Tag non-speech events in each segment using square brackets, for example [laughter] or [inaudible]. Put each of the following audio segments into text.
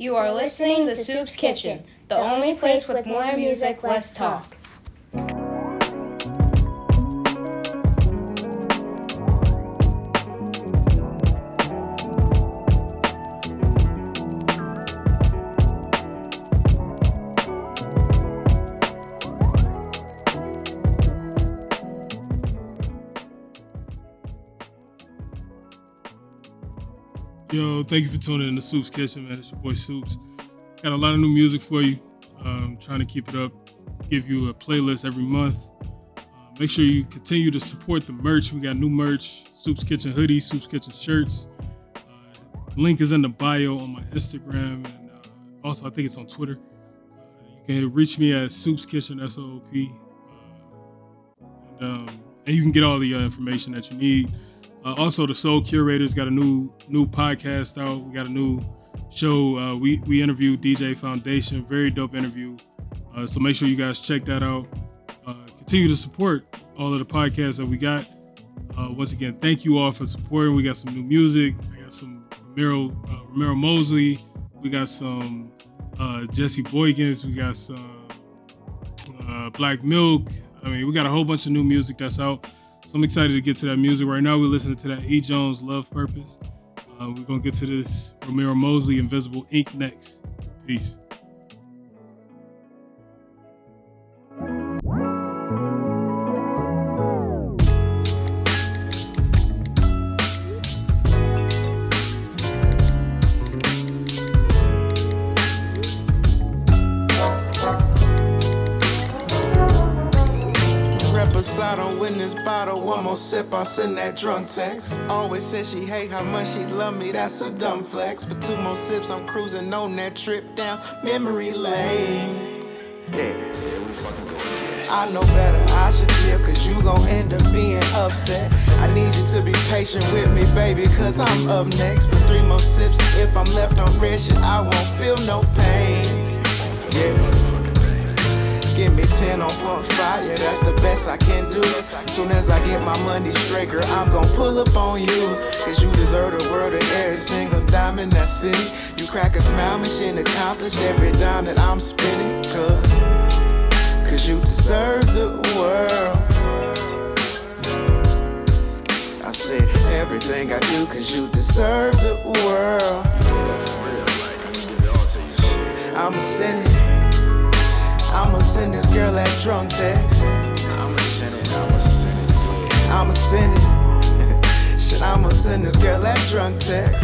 You are listening to Soops Kitchen, the only place with more music, less talk. Yo, thank you for tuning in to Soops Kitchen, man. It's your boy Soops. Got a lot of new music for you. Um, trying to keep it up, give you a playlist every month. Uh, make sure you continue to support the merch. We got new merch, Soops Kitchen hoodies, Soops Kitchen shirts. Uh, link is in the bio on my Instagram, and uh, also I think it's on Twitter. Uh, you can reach me at Soops Kitchen S O O P, uh, and, um, and you can get all the uh, information that you need. Uh, also, the Soul Curators got a new new podcast out. We got a new show. Uh, we we interviewed DJ Foundation. Very dope interview. Uh, so make sure you guys check that out. Uh, continue to support all of the podcasts that we got. Uh, once again, thank you all for supporting. We got some new music. I got some Romero uh, Romero Mosley. We got some Jesse Boykins. We got some Black Milk. I mean, we got a whole bunch of new music that's out. So I'm excited to get to that music. Right now, we're listening to that E. Jones Love Purpose. Uh, we're going to get to this Romero Mosley Invisible Ink next. Peace. Sip, I'll send that drunk text. Always said she hate how much she love me, that's a dumb flex. But two more sips, I'm cruising on that trip down memory lane. Yeah. Yeah, we fucking go again. I know better, I should chill, cause you gon' end up being upset. I need you to be patient with me, baby, cause I'm up next. But three more sips, if I'm left on red shit, I won't feel no pain. Yeah. Me 10 on pump fire, that's the best I can do. Soon as I get my money straight, girl, I'm gon' pull up on you. Cause you deserve the world and every single dime in that city. You crack a smile, machine accomplish every dime that I'm spending. Cause, cause you deserve the world. I said everything I do cause you deserve the world. I'ma send it. I'ma send this girl that drunk text. I'ma send it, I'ma send it. I'ma send it. [laughs] Shit, I'ma send this girl that drunk text.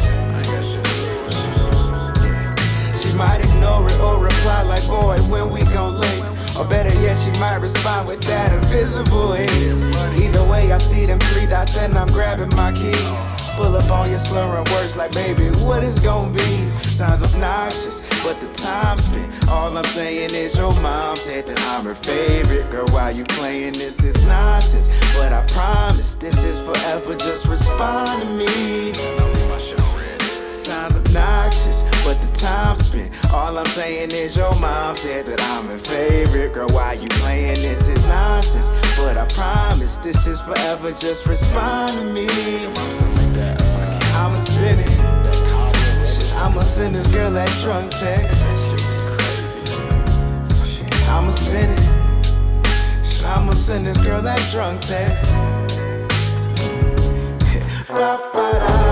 She might ignore it or reply like, boy, when we gon' link. Or better yet, she might respond with that invisible ink. Either way, I see them three dots and I'm grabbing my keys. Pull up on your slurring words like, baby, what is gonna be? Sounds obnoxious but the time spent. All I'm saying is your mom said that I'm her favorite. Girl, why you playing this is nonsense. But I promise this is forever. Just respond to me. Sounds obnoxious, but the time spent. All I'm saying is your mom said that I'm her favorite. Girl, why you playing this is nonsense. But I promise this is forever. Just respond to me. I'm a sinner. I'ma send this girl that drunk text. I'ma send it. I'ma send this girl that drunk text. [laughs]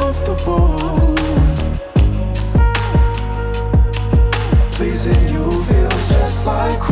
comfortable. Pleasing you feels just like.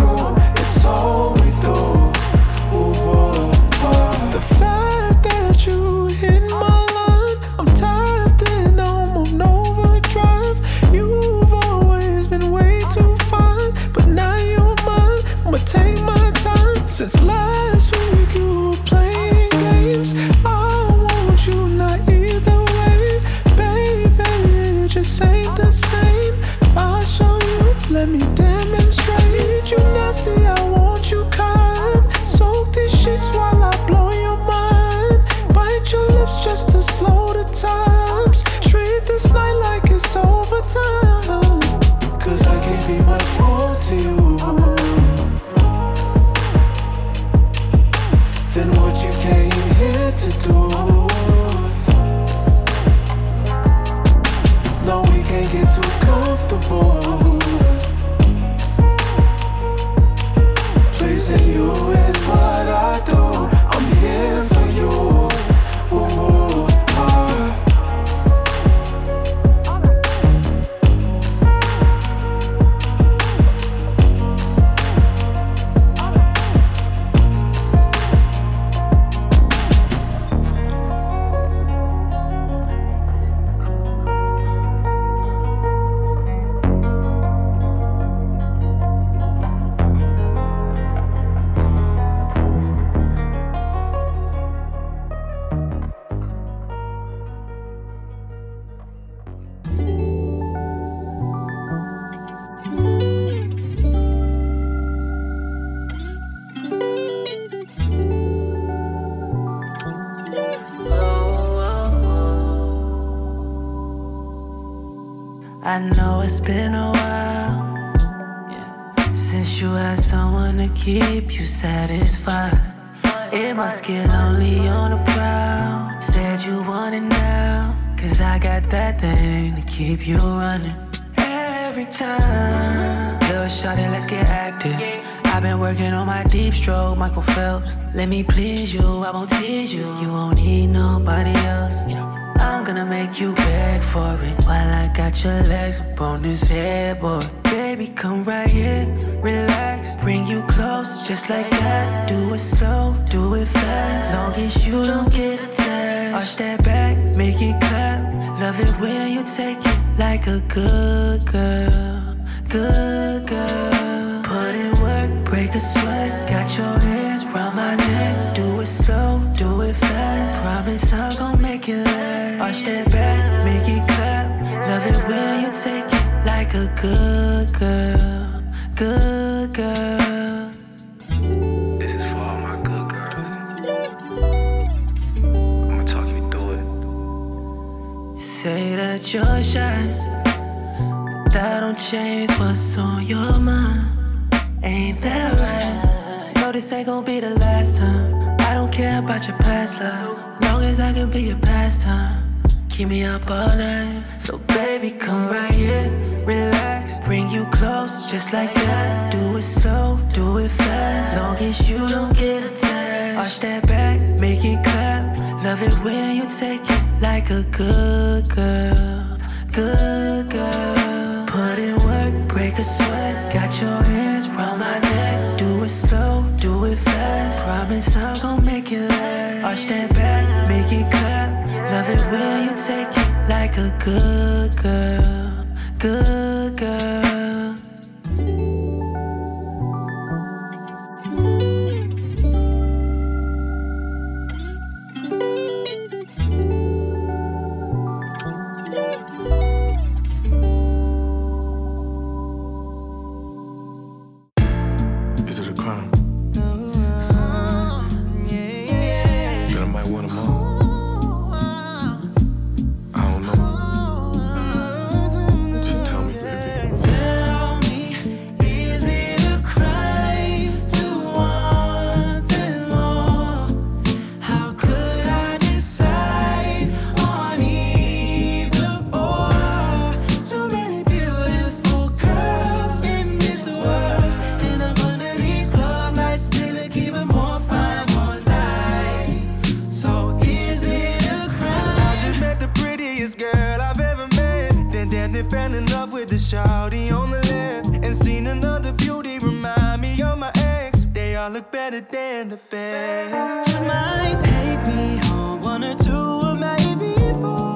Let me please you, I won't tease you. You won't need nobody else. I'm gonna make you beg for it while I got your legs up on this headboard. Baby, come right here, relax, bring you close, just like that. Do it slow, do it fast, long as you don't get attached. Arch that back, make it clap. Love it when you take it like a good girl, good girl. Put in work, break a sweat, got your hands round my Promise I'm gon' make it last. Arch that back, make it clap. Love it when you take it like a good girl, good girl. This is for all my good girls. I'ma talk you through it. Say that you're shy, but that don't change what's on your mind. Ain't that right? No, this ain't gonna be the last time. I don't care about your past love, long as I can be your pastime. Keep me up all night, so baby, come right here, relax, bring you close, just like that. Do it slow, do it fast, long as you don't get attached. Arch that back, make it clap. Love it when you take it like a good girl, good girl. Put in work, break a sweat, got your hands round my neck. Do it slow, do it fast. Promise I'm gon' make it last. Arch that back, make it clap. Love it when you take it like a good girl, good girl. Then fell in love with the shawty on the left. And seen another beauty remind me of my ex. They all look better than the best. Just might take me home one or two or maybe four.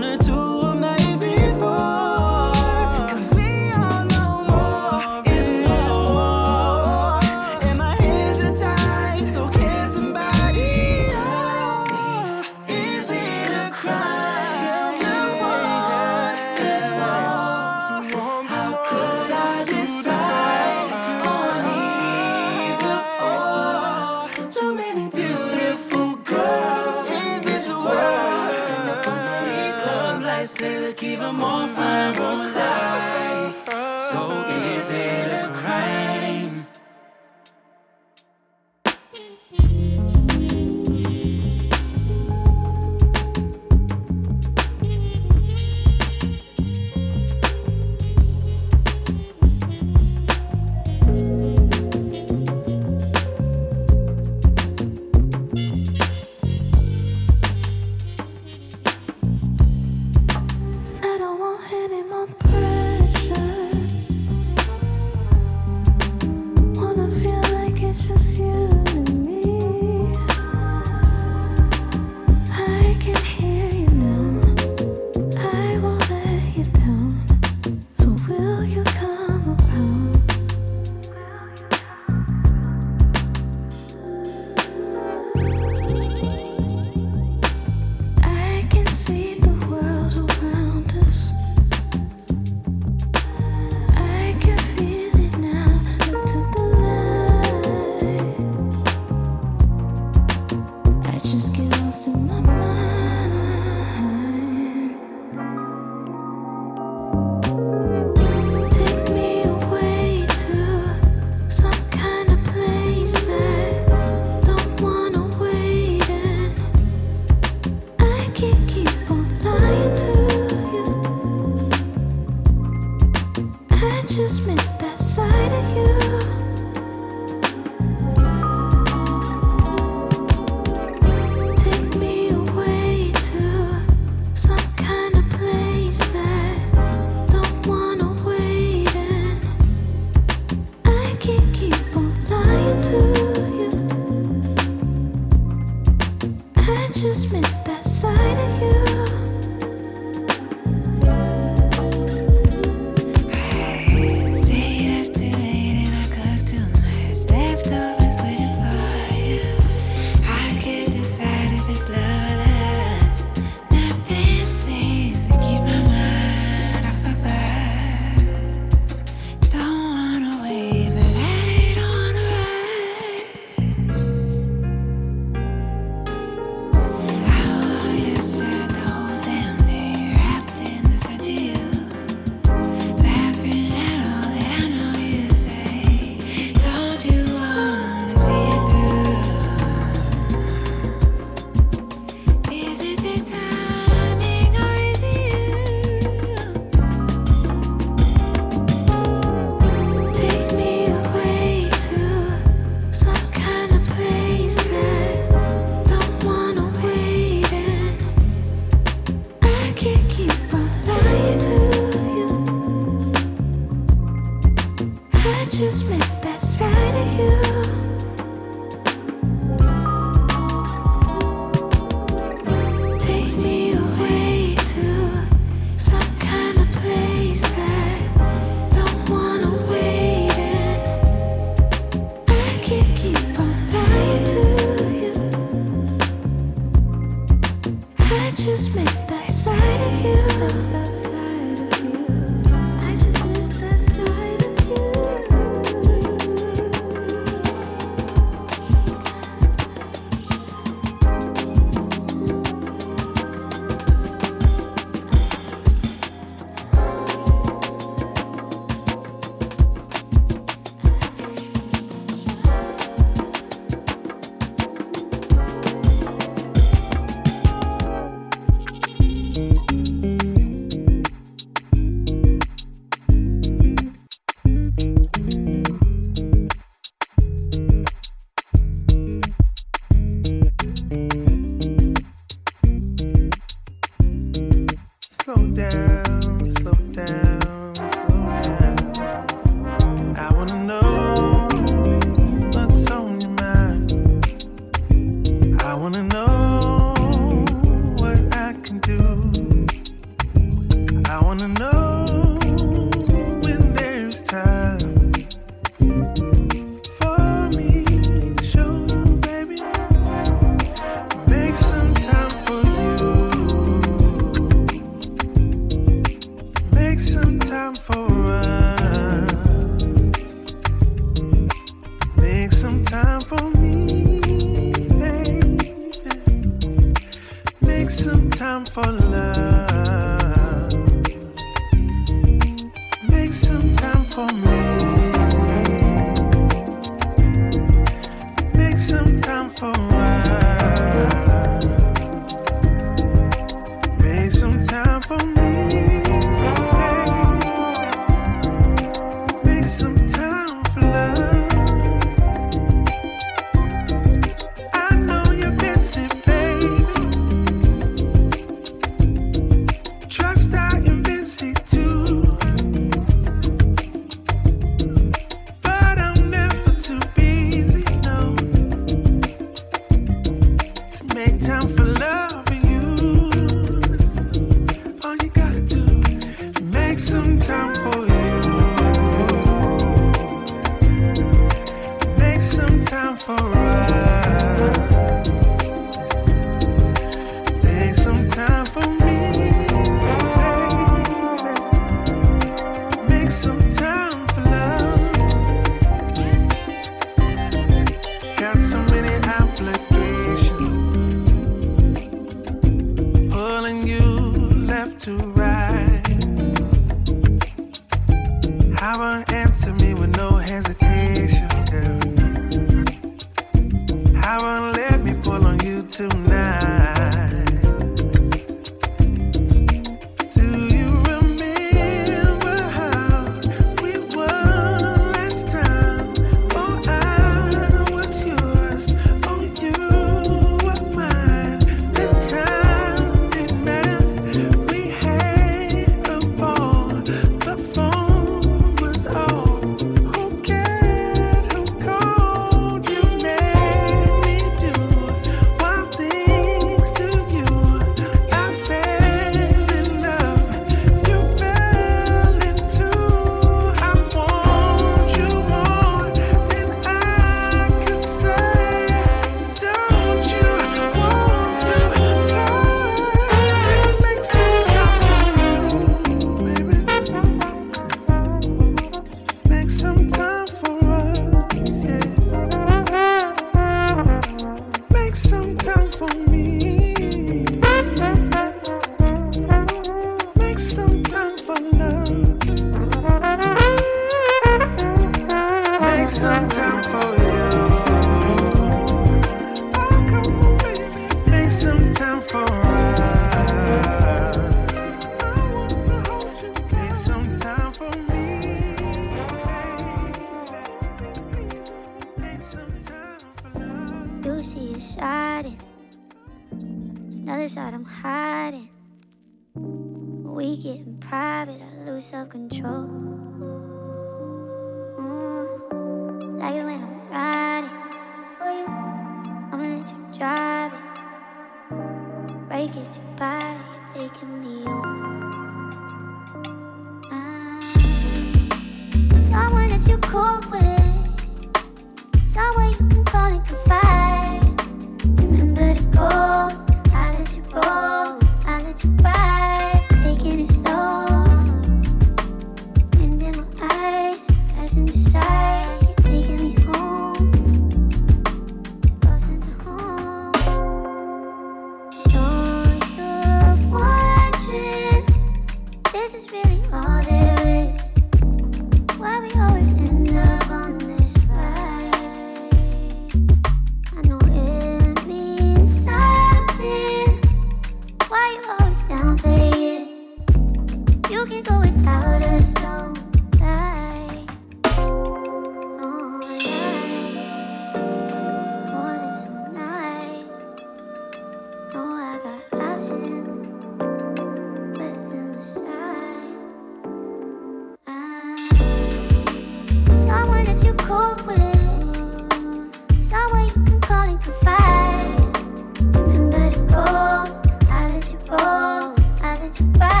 Bye.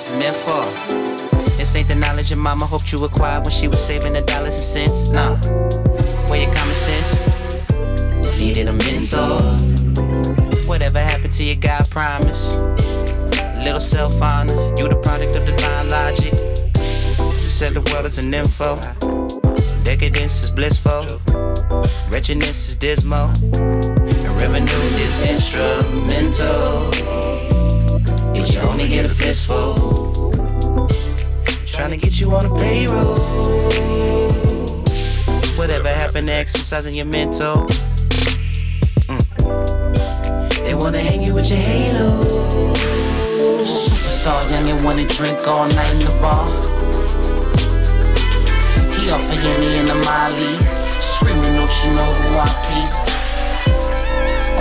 Is meant for. This ain't the knowledge your mama hoped you acquired when she was saving the dollars and cents. Nah, where your common sense? You Needed a mentor. Whatever happened to your God promise? Little self honor, you the product of divine logic. You said the world is an info. Decadence is blissful. Wretchedness is dismal. And revenue is instrumental. Only get a fistful? Trying to get you on a payroll. Whatever happened exercising your mental? Mm. They wanna hang you with your halo. Superstar young and wanna drink all night in the bar. He off a Henny in the Molly. Screaming, don't you know who I be?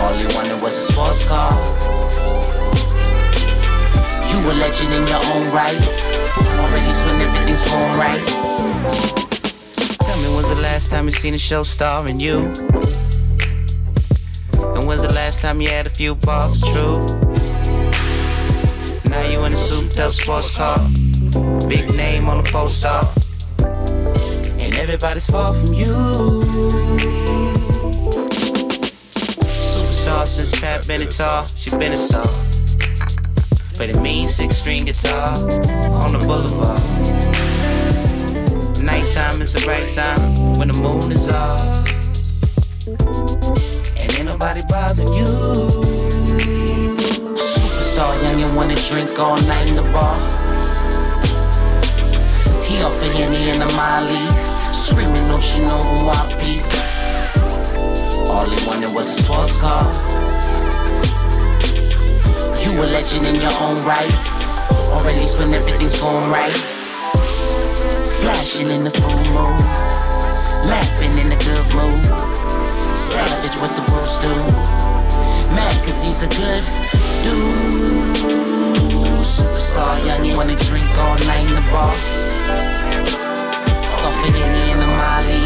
All he wanted was a sports car. You a legend in your own right. Least when everything's going right. Tell me when's the last time you seen a show starring you? And when's the last time you had a few bars of truth? Now you in a souped up sports car. Big name on the poster. And everybody's far from you. Superstar since Pat Benatar, she been a star. But it means six string guitar on the boulevard. Nighttime is the right time when the moon is off. And ain't nobody bothering you. Superstar young and wanna drink all night in the bar. He off a Henny in the Molly. Screaming, don't you know who I be? All he wanted was a sports car. You a legend in your own right. Or at least when everything's going right. Flashing in the full moon. Laughing in a good mood. Savage what the wolves do. Mad cause he's a good dude. Superstar young, you wanna drink all night in the bar. Henny in the Molly.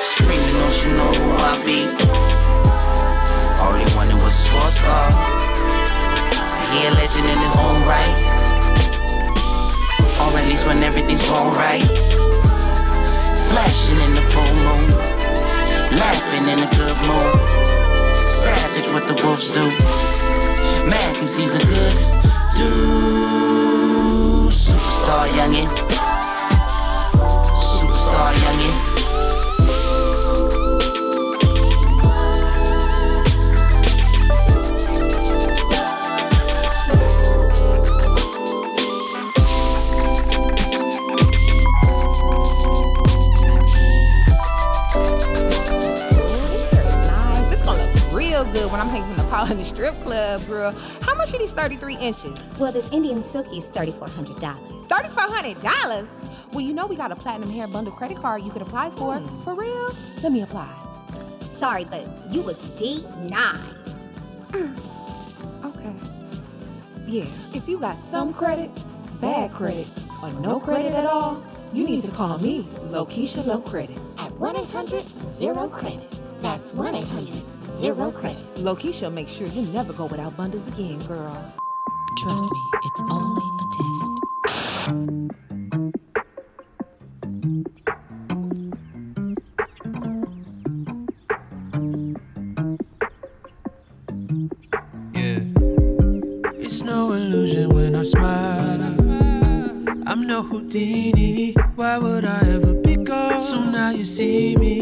Screaming, don't you know who I be? All he wanted was a sports car. He a legend in his own right. Or at least when everything's going right. Flashing in the full moon. Laughing in a good mood. Savage what the wolves do. Mad cause he's a good dude. Superstar youngin'. Superstar youngin'. Strip club, girl. How much are these 33 inches? Well, this Indian silky is $3,400. $3,400? Well, you know we got a platinum hair bundle credit card you could apply for. Hmm. For real? Let me apply. Sorry, but you was D9. [clears throat] Okay. Yeah, if you got some credit, bad credit, or no credit at all, you need to call me, Lokesha Low Credit. At 1 800 0 credit. That's 1 800 0 credit. Lokesha make sure you never go without bundles again, girl. Trust me, it's only a test. Yeah. It's no illusion when I smile. I'm no Houdini. Why would I ever be gone? So now you see me.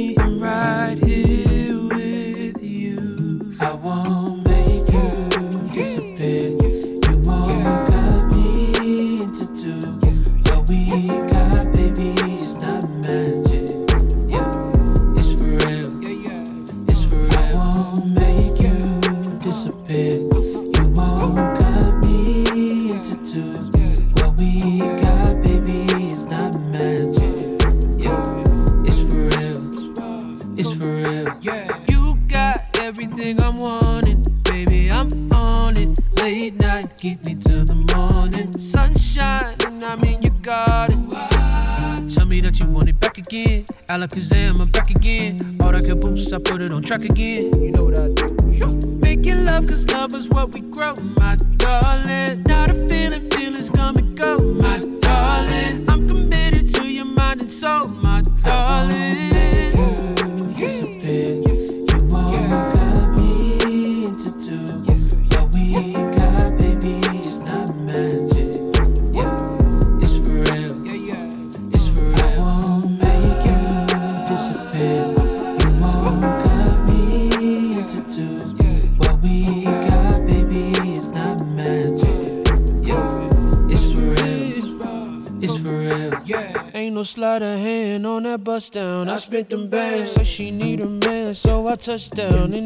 like them bands, she need a man. So I touch down in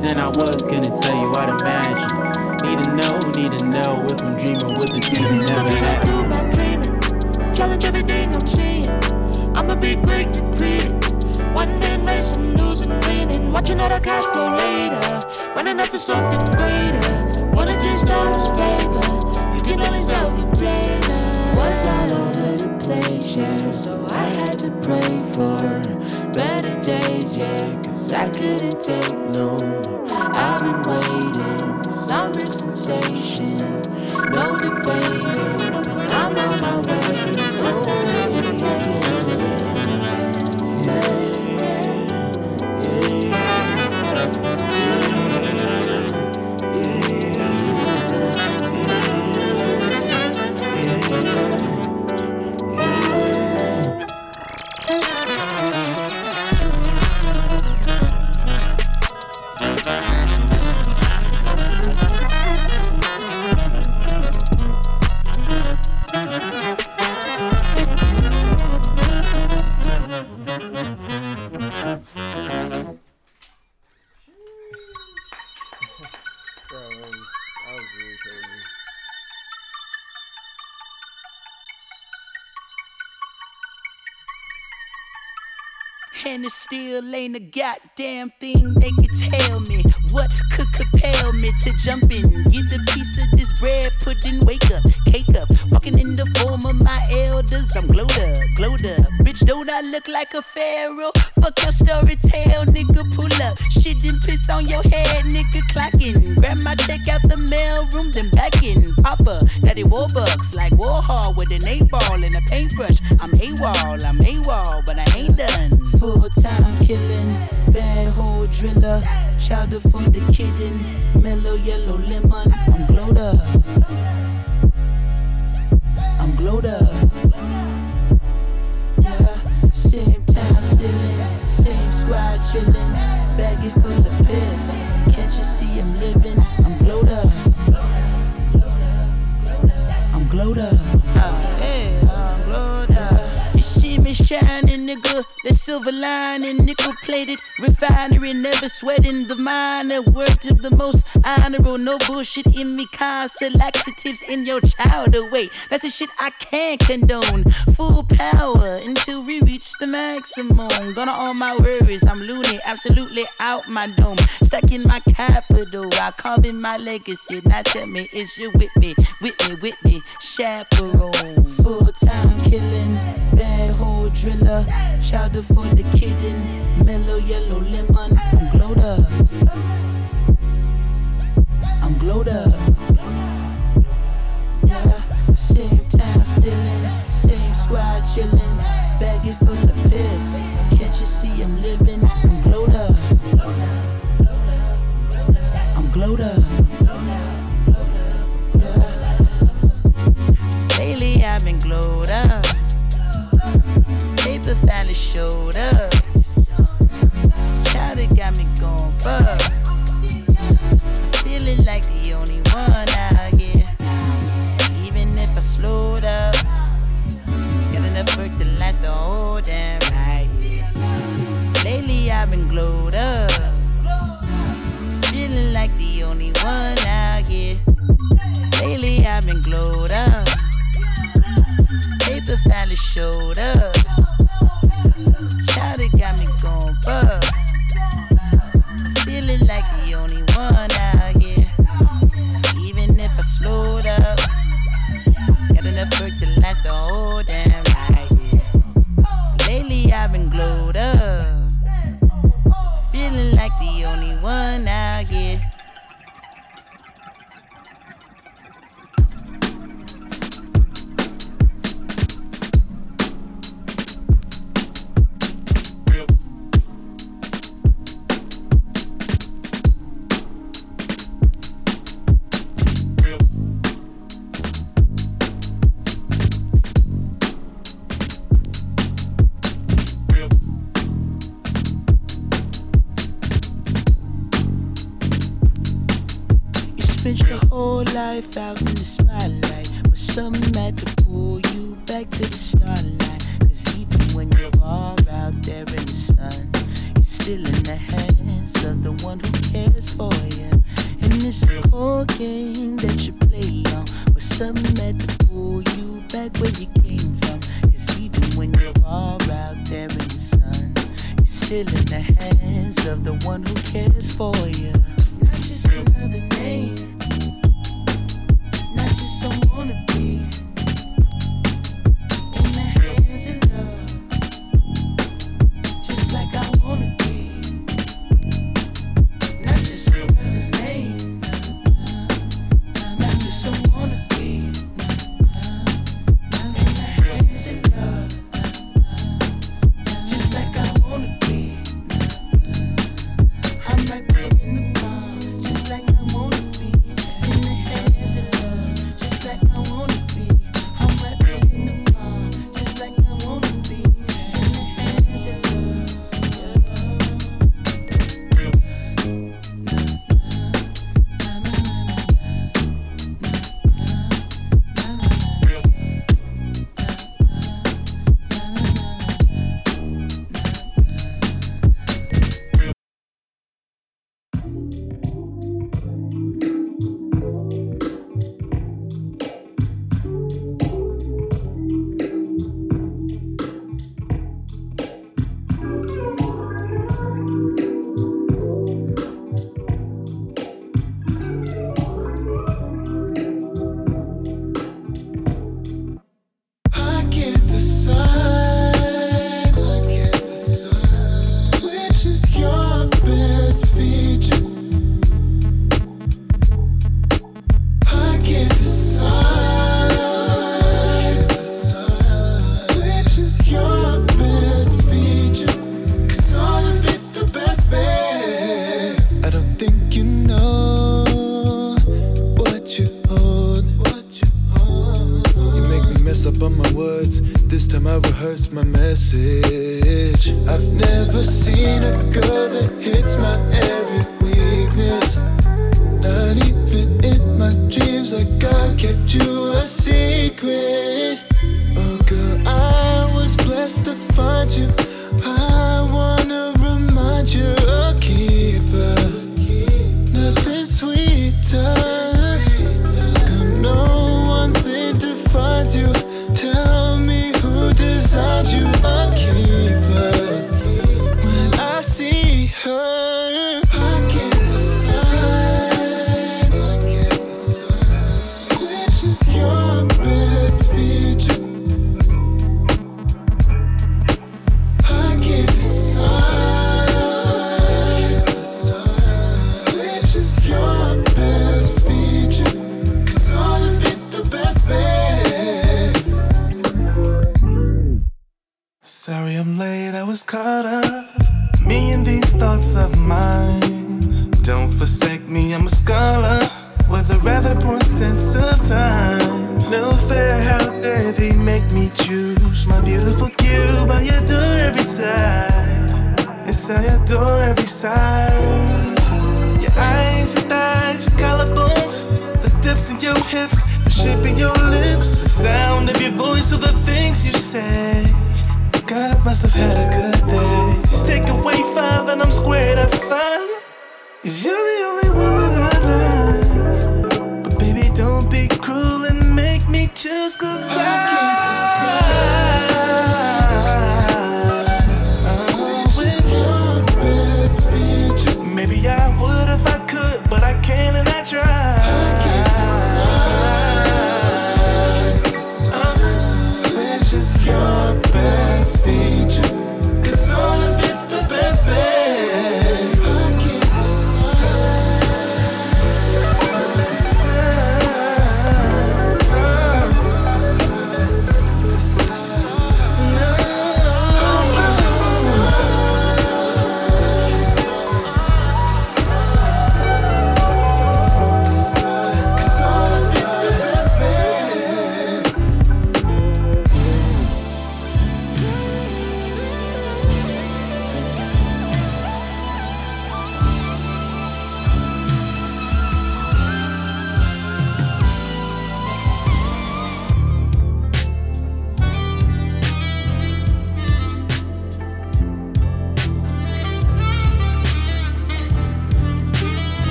than I was gonna tell you, I'd imagine. Need to know, need to know if I'm dreaming, would this even never happen? I'm dreaming, challenge everything I'm seeing. I'm a big break to create. One man race, I'm losing, winning. Watching all the cash flow later. Running up to something greater. Wanna taste all this flavor. You can only sell your data. Was all over the place, yeah. So I had to pray for better days, yeah. Cause I couldn't take no more. away. Sweating the minor. Word to the most honorable, no bullshit in me. Constant laxatives in your child away. That's the shit I can't condone. Full power maximum. Gonna all my worries, I'm loony, absolutely out my dome. Stuck in my capital, I carve in my legacy. Now tell me, is you with me? With me, with me, chaperone. Full time killing, bad hole driller. Chowder for the kitten, mellow yellow lemon. I'm glowed up. I'm glowed up. Yeah, same town stealing, same squad chilling. Baggy full of piff. Can't you see I'm living? I'm glowed up. I'm glowed up. Lately I've been glowed up. Paper finally showed up. Chowder got me going bug. Feeling like the only one out here. Even if I slowed up, got enough work to last the whole damn night. Lately I've been glowed up. Feeling like the only one out here. Lately I've been glowed up. Paper finally showed up.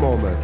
Moment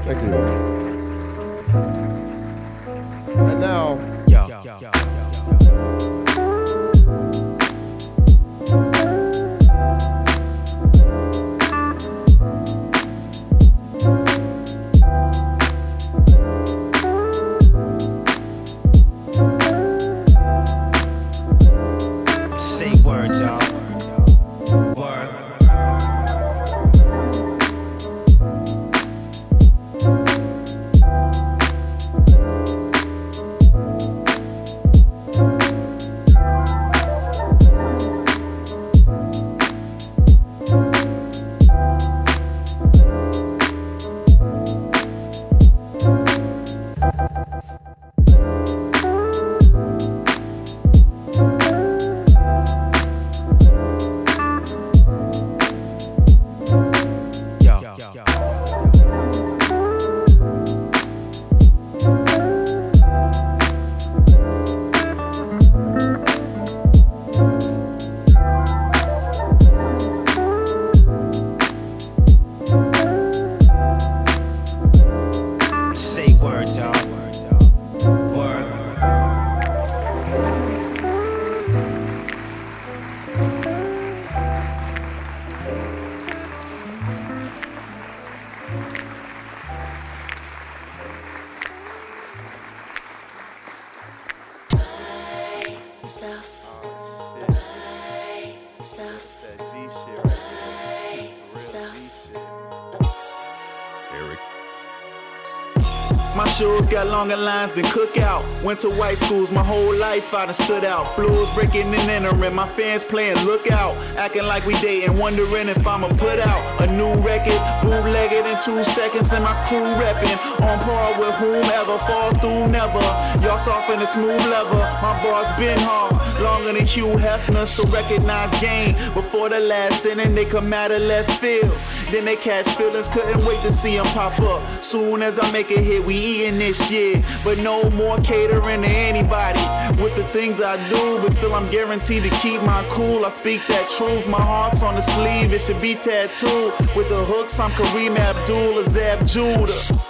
got longer lines than cookout. Went to white schools, my whole life I done stood out. Flues breaking and entering, my fans playing lookout. Acting like we dating, wondering if I'ma put out a new record. Bootlegged in two seconds, and my crew reppin'. On par with whomever, fall through never. Y'all soft in a smooth leather, my bars been hard. Longer than Hugh Hefner, so recognize game. Before the last inning, they come out of left field. Then they catch feelings, couldn't wait to see them pop up. Soon as I make a hit, we eating this shit. But no more catering to anybody with the things I do. But still, I'm guaranteed to keep my cool. I speak that truth. My heart's on the sleeve, it should be tattooed. With the hooks, I'm Kareem Abdul Azab Judah.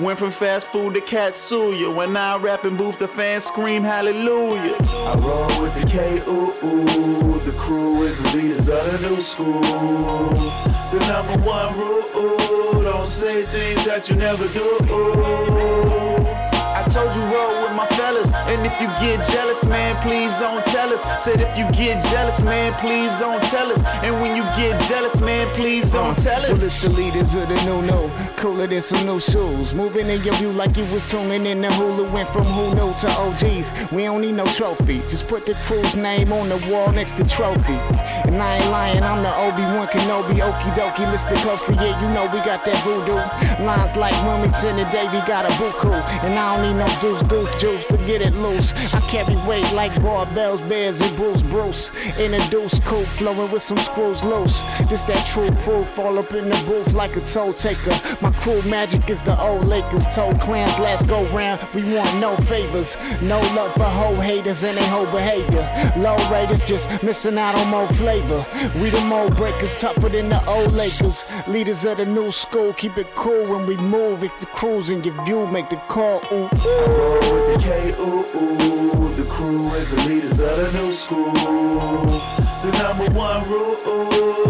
Went from fast food to Katsuya. When I rap in booth, the fans scream hallelujah. I roll with the K ooh ooh. The crew is the leaders of the new school. The number one rule: don't say things that you never do. I told you roll with my fellas, and if you get jealous, man, please don't tell us. Said if you get jealous, man, please don't tell us. And when you get jealous, man, please don't tell Well, us. it's the leaders of the new new, cooler than some new shoes. Moving in your view like you was tuning in the hula. Went from who knew to OGs. We don't need no trophy. Just put the crew's name on the wall next to trophy. And I ain't lying, I'm the Obi Wan Kenobi. Okie dokie, listen closely. Yeah, you know we got that voodoo. Lines like Wilmington and Davy got a buku. And I don't need no deuce deuce juice to get it loose. I carry weight like barbells, bears, and Bruce Bruce. In a deuce coupe, flowing with some screws loose. This that true proof, all up in the booth like a toll taker. My crew magic is the old Lakers. Told clans last go round, we want no favors. No love for hoe haters and they whole behavior. Low raters just missing out on more flavor. We the mold breakers, tougher than the old Lakers. Leaders of the new school, keep it cool when we move. If the crew's in your view, make the call. Ooh, I roll with the K ooh ooh. The crew is the leaders of the new school. The number one rule: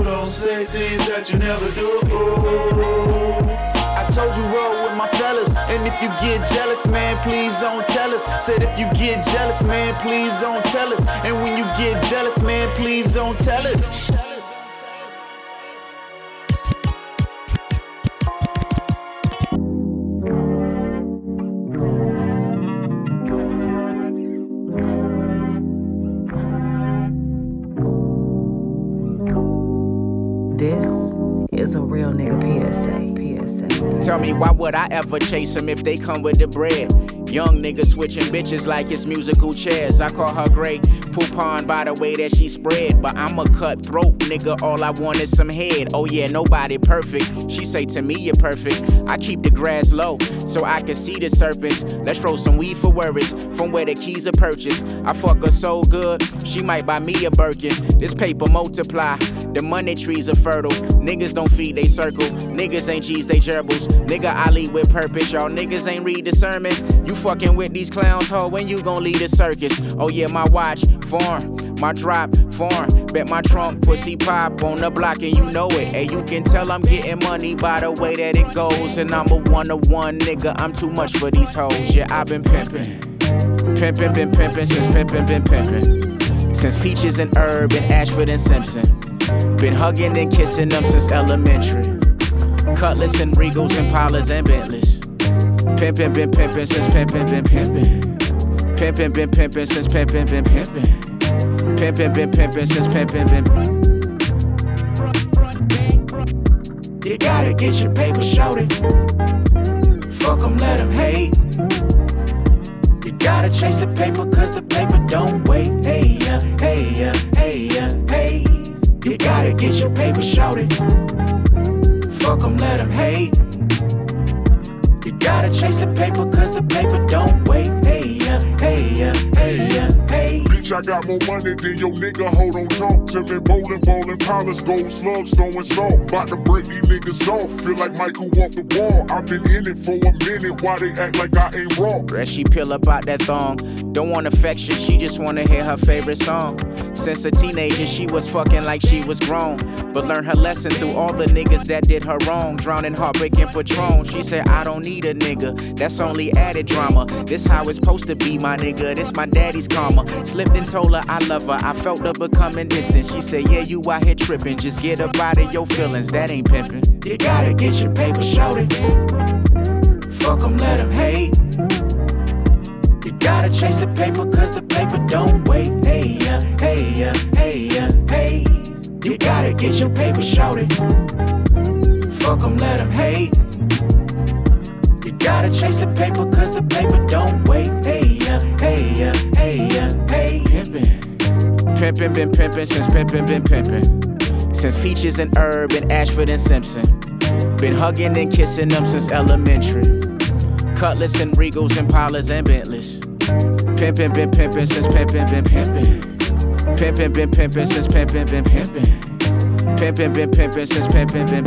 don't say things that you never do. I you get jealous, man, please don't tell us. Said if you get jealous, man, please don't tell us. And when you get jealous, man, please don't tell us. Why would I ever chase them if they come with the bread? Young nigga switching bitches like it's musical chairs. I call her Grey Poupon by the way that she spread. But I'm a cutthroat nigga, all I want is some head. Oh yeah, nobody perfect. She say to me you're perfect. I keep the grass low so I can see the serpents. Let's throw some weed for worries from where the keys are purchased. I fuck her so good, she might buy me a Birkin. This paper multiply, the money trees are fertile. Niggas don't feed they circle. Niggas ain't G's, they gerbils. Nigga, I lead with purpose. Y'all niggas ain't read the sermon. You fucking with these clowns, ho, when you gon' leave the circus? Oh yeah, my watch, foreign. My drop, foreign. Bet my trunk, pussy pop on the block and you know it. And you can tell I'm getting money by the way that it goes. And I'm a one to one nigga, I'm too much for these hoes. Yeah, I've been pimping. Pimpin', been pimpin' since pimpin', been pimpin'. Since Peaches and Herb and Ashford and Simpson. Been hugging and kissing them since elementary. Cutlass and Regals and Pollards and Bentleys. Pimpin', been pimpin' since pimpin', been pimpin'. Pimpin', been pimpin' since pimpin', been pimpin'. Pimpin', been pimpin' since pimpin', been You gotta get your paper shorted. Fuck 'em, let 'em hate. You gotta chase the paper cause the paper don't wait. Hey, yeah, hey, yeah, hey, yeah, hey. You gotta get your paper shorted. Fuck 'em, let 'em hate. You gotta chase the paper cause the paper don't wait. Hey, yeah, hey, yeah, hey, yeah, hey. Bitch, I got more money than your nigga. Hold on, talk to me. Bowling, bowling, collars, gold slugs, throwing salt. About to break these niggas off. Feel like Michael off the wall. I've been in it for a minute. Why they act like I ain't raw? As she peel up out that thong. Don't want affection, she just wanna hear her favorite song. Since a teenager, she was fucking like she was grown. But learned her lesson through all the niggas that did her wrong. Drowning heartbreak in Patron. She said, I don't need a nigga. That's only added drama. This how it's supposed to be, my nigga. This my daddy's karma. Slipped and told her I love her. I felt her becoming distant. She said, Yeah, you out here tripping. Just get up out of your feelings. That ain't pimping. You gotta get your paper shorted. Fuck 'em, let 'em hate. Gotta chase the paper cause the paper don't wait. Hey, yeah, hey, yeah, hey, yeah, hey. You gotta get your paper shorted. Fuck 'em, let 'em hate. You gotta chase the paper cause the paper don't wait. Hey, yeah, hey, yeah, hey, yeah, hey. Pimpin'. Pimpin', been pimpin' since pimpin', been pimpin'. Since Peaches and Herb and Ashford and Simpson. Been hugging and kissing them since elementary. Cutlass and Regals and Pollards and Bentleys. Pimpin', been pimpin' since pimpin', been pimpin'. Pimpin', been pimpin' since pimpin', been pimpin'. Pimpin', been pimpin' since pimpin', been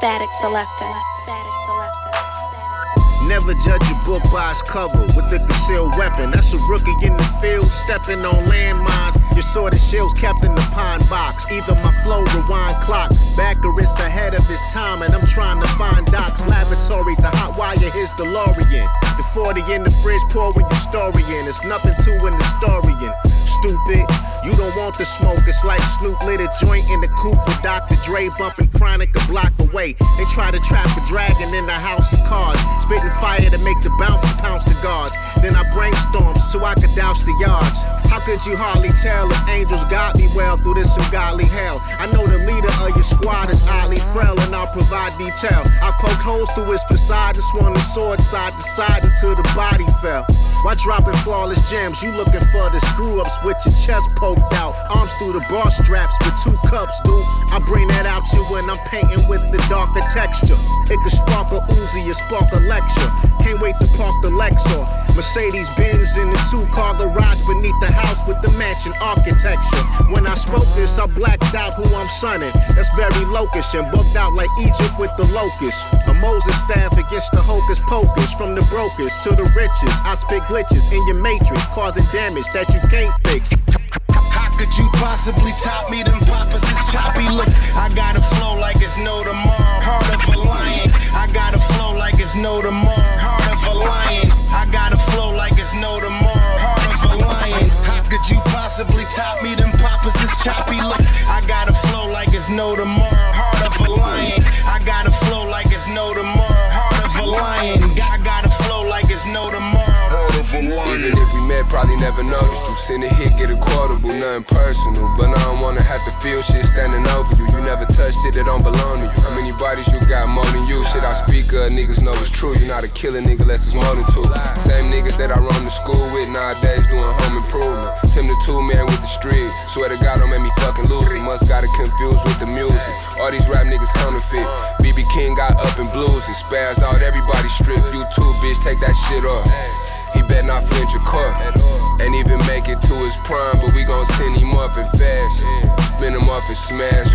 Statik Selektah. Never judge a book by its cover with a concealed weapon. That's a rookie in the field, stepping on landmines. Your sword and shields kept in the pine box. Either my flow rewind clocks, back or it's ahead of its time, and I'm trying to find docs. Laboratory to hotwire his DeLorean. The 40 in the fridge, pour when your story in. It's nothing to an historian. Stupid, you don't want the smoke. It's like Snoop lit a joint in the coupe with Dr. Dre bumping chronic a block away. They try to trap a dragon in the house of cards, spitting fire to make the bouncer pounce the guards. Then I brainstorm so I could douse the yards. How could you hardly tell if angels got me well through this ungodly hell? I know the leader of your squad is oddly frail, and I'll provide detail. I poked holes through his facade and swung the sword side to side until the body fell. Why dropping flawless gems? You looking for the screw ups with your chest poked out, arms through the bar straps with two cups, dude. I bring that out you when I'm painting with the darker texture. It could spark a Uzi or spark a lecture. Can't wait to park the Lexus. Mercedes Benz in the two car garage beneath the house with the mansion architecture. When I spoke this, I blacked out who I'm sunning. That's very locush and booked out like Egypt with the locust. A Moses staff against the hocus pocus. From the brokers to the riches. I spit glitches in your matrix, causing damage that you can't fix. Could you possibly top me? Them poppers is choppy. Look, I got a flow like it's no tomorrow. Heart of a lion. I got a flow like it's no tomorrow. Choppy. Look, I got a flow like it's no tomorrow. Heart of a lion. Probably never noticed you. Send a hit, get a quotable, nothing personal. But I don't wanna have to feel shit standing over you. You never touch shit that don't belong to you. How many bodies you got more than you? Shit I speak of, niggas know it's true. You're not a killer nigga unless it's more than two. Same niggas that I run to school with nowadays doing home improvement. Tim the Tool Man with the street. Swear to God, don't make me fucking lose it. Must got it confused with the music. All these rap niggas counterfeit. BB King got up in blues and spaz out everybody strip. You too, bitch, take that shit off. He bet not flinch a car. Ain't even make it to his prime, but we gon' send him off in fashion. Spin him off and smash.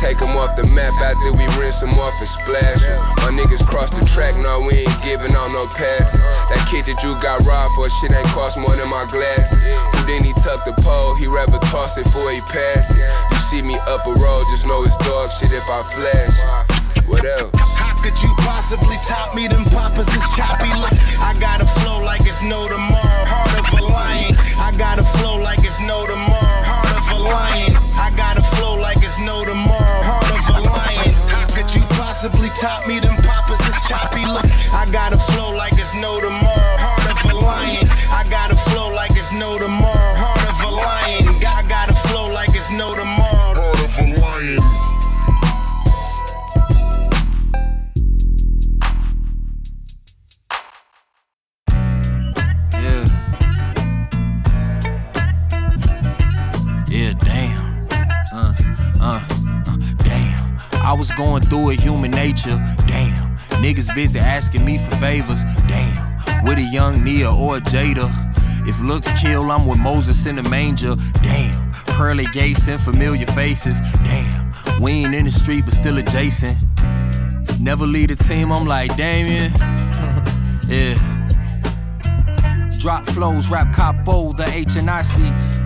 Take him off the map after we rinse him off and splash. My niggas cross the track, no, we ain't giving out no passes. That kid that you got robbed for, shit ain't cost more than my glasses. Then he tuck the pole, he rather toss it before he pass. You see me up a road, just know it's dog shit if I flash. What else? How could you possibly top me? Them poppers is choppy. Look, I got a flow like it's no tomorrow. Heart of a lion. I got a flow like it's no tomorrow. Heart of a lion. I got a flow like it's no tomorrow. Heart of a lion. How could you possibly top me? Them poppers is choppy. Look, I got a flow like it's no tomorrow. I was going through it, human nature. Damn. Niggas busy asking me for favors. Damn. With a young Nia or a Jada. If looks kill, I'm with Moses in the manger. Damn. Pearly gates and familiar faces. Damn. We ain't in the street, but still adjacent. Never lead a team, I'm like Damien. [laughs] yeah. Drop flows, rap capo, the H and I C.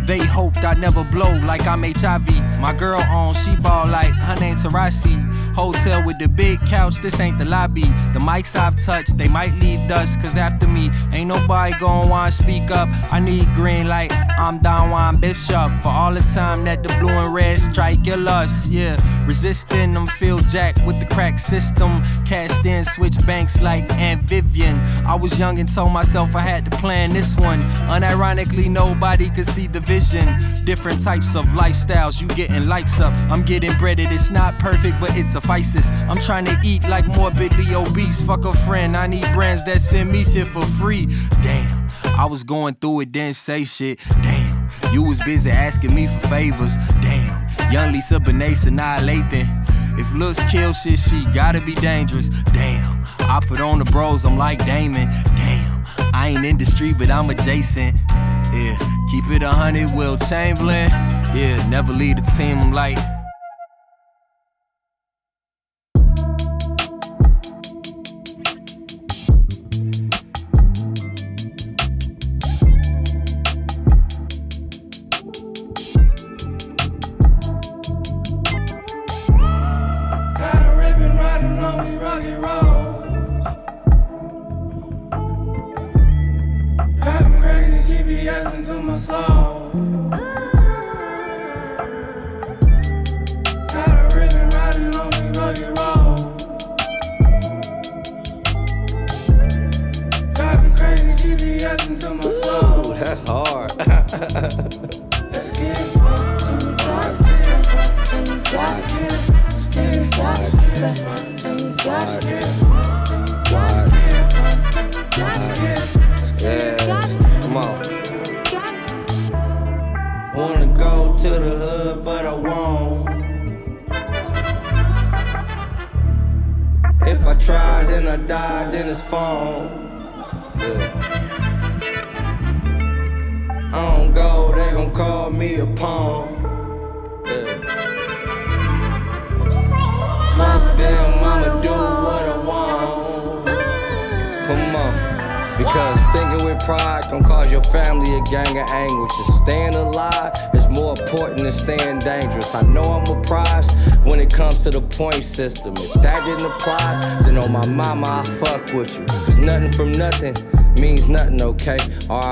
They hoped I'd never blow like I'm HIV. My girl on, she ball like her name Taurasi. Hotel with the big couch, this ain't the lobby. The mics I've touched, they might leave dust, cause after me, ain't nobody gon' wanna speak up. I need green light, I'm Don Juan Bishop. For all the time that the blue and red strike your lust, yeah. Resisting them, Phil Jack with the crack system. Cashed in, switch banks like Aunt Vivian. I was young and told myself I had to plan this one. Unironically, nobody could see the vision. Different types of lifestyles, you getting likes up. I'm getting breaded, it's not perfect, but it I'm trying to eat like morbidly obese. Fuck a friend, I need brands that send me shit for free. Damn, I was going through it, didn't say shit. Damn, you was busy asking me for favors. Damn, young Lisa Bonet annihilating. If looks kill shit, she gotta be dangerous. Damn, I put on the bros, I'm like Damon. Damn, I ain't in the street, but I'm adjacent. Yeah, keep it a hundred, Wilt Chamberlain. Yeah, never lead a team, I'm like.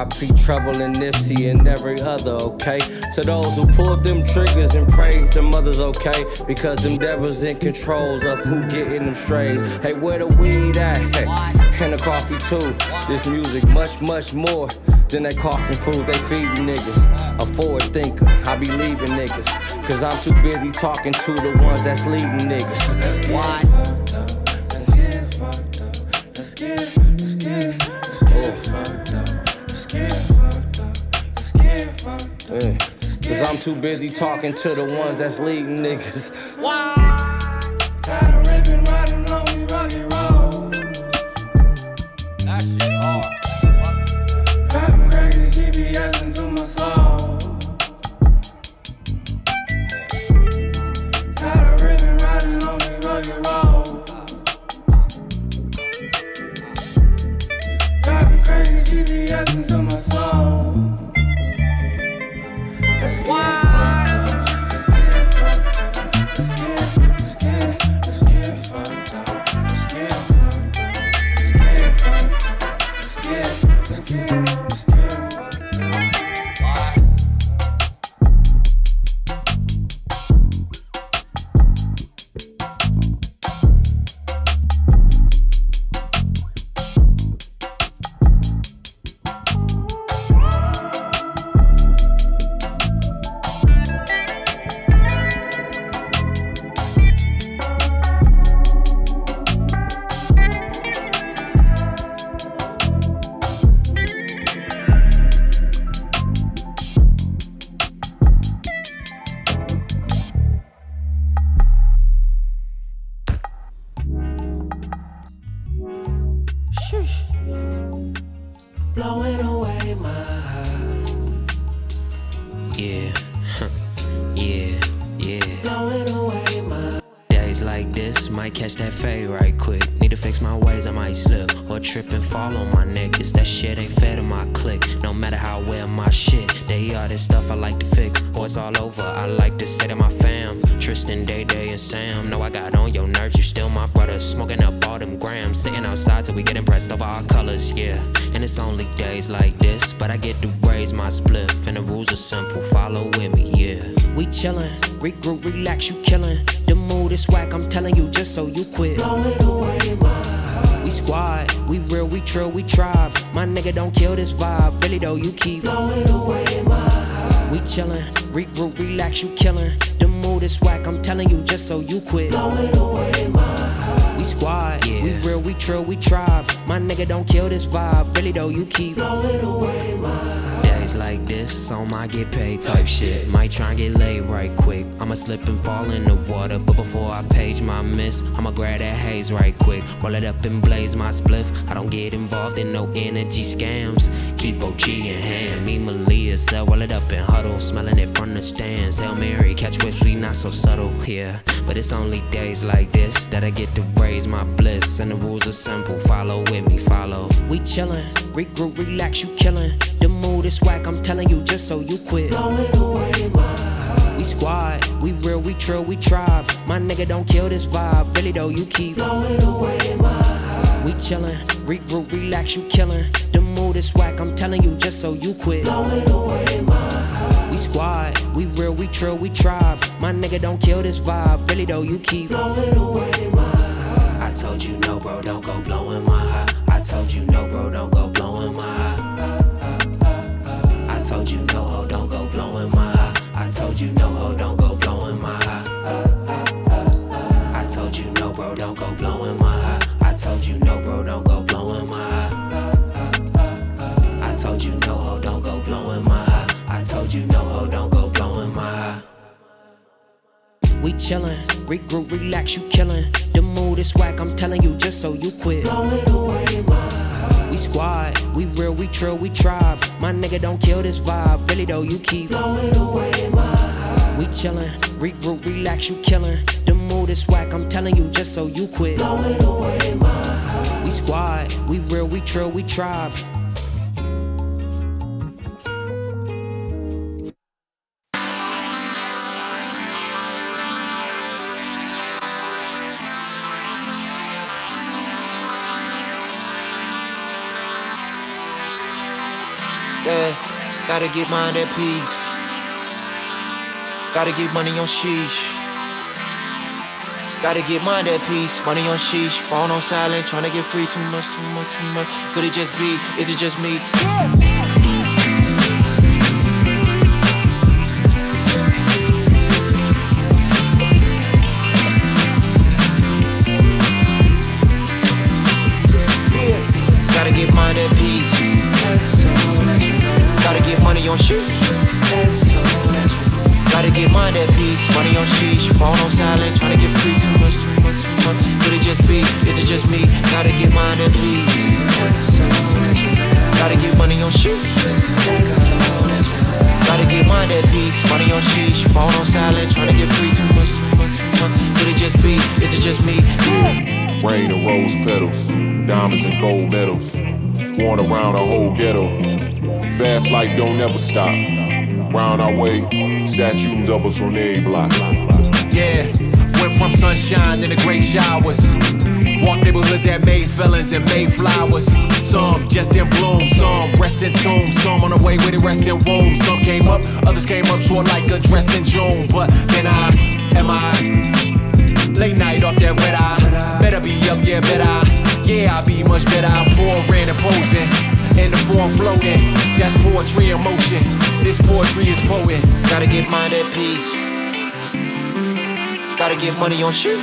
RIP Trouble and Nipsey and every other, okay? To those who pulled them triggers and prayed the mothers, okay? Because them devils in controls of who getting them strays. Hey, where the weed at? Hey, and the coffee too. This music much, much more than that coffin food they feed niggas. A forward thinker, I be leaving niggas. Cause I'm too busy talking to the ones that's leading niggas. Why? Yeah. Cause I'm too busy talking to the ones that's leading niggas. Wow. Get paid type shit. Might try and get laid right quick. I'ma slip and fall in the water, but before I page my miss, I'ma grab that haze right quick. Roll it up and blaze my spliff. I don't get involved in no energy scams. Keep OG in hand, me Malia sell, roll it up and huddle, smelling it from the stands. Hail Mary, catch whips, we not so subtle, yeah. But it's only days like this that I get to raise my bliss, and the rules are simple. Follow with me, follow. We chillin', regroup, relax, you killin'. Mood whack, I'm telling you just so you quit. Blowing away my. We squad, we real, we true, we tribe. My nigga don't kill this vibe, really though you keep Blowing away my. We chillin', regroup, relax, you killin'. The mood is whack, I'm telling you just so you quit. Blowing away my. We squad, we real, we true, we tribe. My nigga don't kill this vibe, really though you keep Blowing away nigga don't kill this vibe, really though you keep Blowing away my heart. We chillin', regroup, relax, you killin'. The mood is whack, I'm telling you just so you quit. Blowing away my heart. We squad, we real, we true, we tribe. Get mine at peace. Gotta get money on sheesh. Gotta get mine at peace. Money on sheesh. Phone on silent. Tryna get free. Too much, too much, too much. Could it just be? Is it just me? Gotta Sheesh. Phone on silent. Tryna get free. Too much, too much, too much. Could it just be? Is it just me? Gotta get mine at peace. Gotta get money on sheesh. Gotta get mine at peace. Money on sheesh. Phone on silent. Tryna get free. Too much, too much, too much. Could it just be? Is it just me? Rain and rose petals, diamonds and gold medals. Worn around our whole ghetto. Fast life don't never stop. Round our way, statues of us on every block. Yeah, went from sunshine to the great showers. Walk neighborhoods that made felons and made flowers. Some just in bloom, some rest in tomb, some on the way with it rest in womb. Some came up, others came up short like a dress in June. But then I, am I? Late night off that red eye. Better be up, yeah, better. Yeah, I'll be much better. I'm pouring and posing. And the form floating. That's poetry in motion. This poetry is poet. Gotta get mine at peace. Gotta get money on sheesh.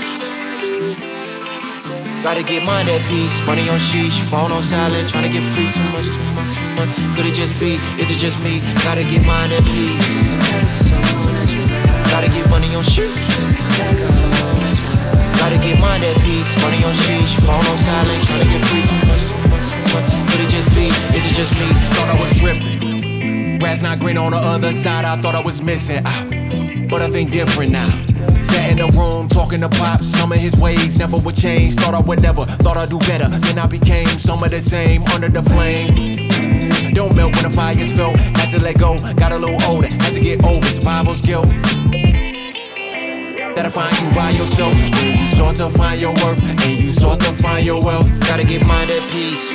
Gotta get mine at peace. Money on sheesh. Phone on silent. trying to get free. Too much, too much, too much. Could it just be? Is it just me? Gotta get mine at peace. Gotta get money on sheesh. Gotta get mine at peace. Money on sheesh. Phone on silent. trying to get free. Too much, too much, too much. Could it just be? Is it just me? Thought I was tripping. Grass not green on the other side. I thought I was missing. Ah, but I think different now. Sat in the room talking to Pop. Some of his ways never would change. Thought I would never. Thought I'd do better. Then I became some of the same under the flame. Don't melt when the fire's felt. Had to let go. Got a little older. Had to get over survival's guilt. That'll find you by yourself. When you start to find your worth and you start to find your wealth. Gotta get mine at peace.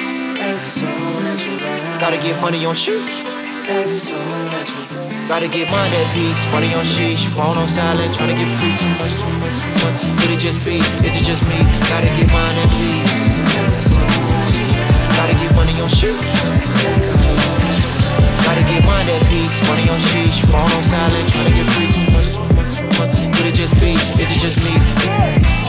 Gotta get money on shoes. Gotta get mine at peace. Money on sheesh. Phone on silent. Tryna get free. Too much, too much, too much. Could it just be? Is it just me? Gotta get mine at peace. Gotta get money on shoes. Gotta get mine at peace. Money on sheesh. Phone on silent. Tryna get free. Too much, too much, too much. Could it just be? Is it just me?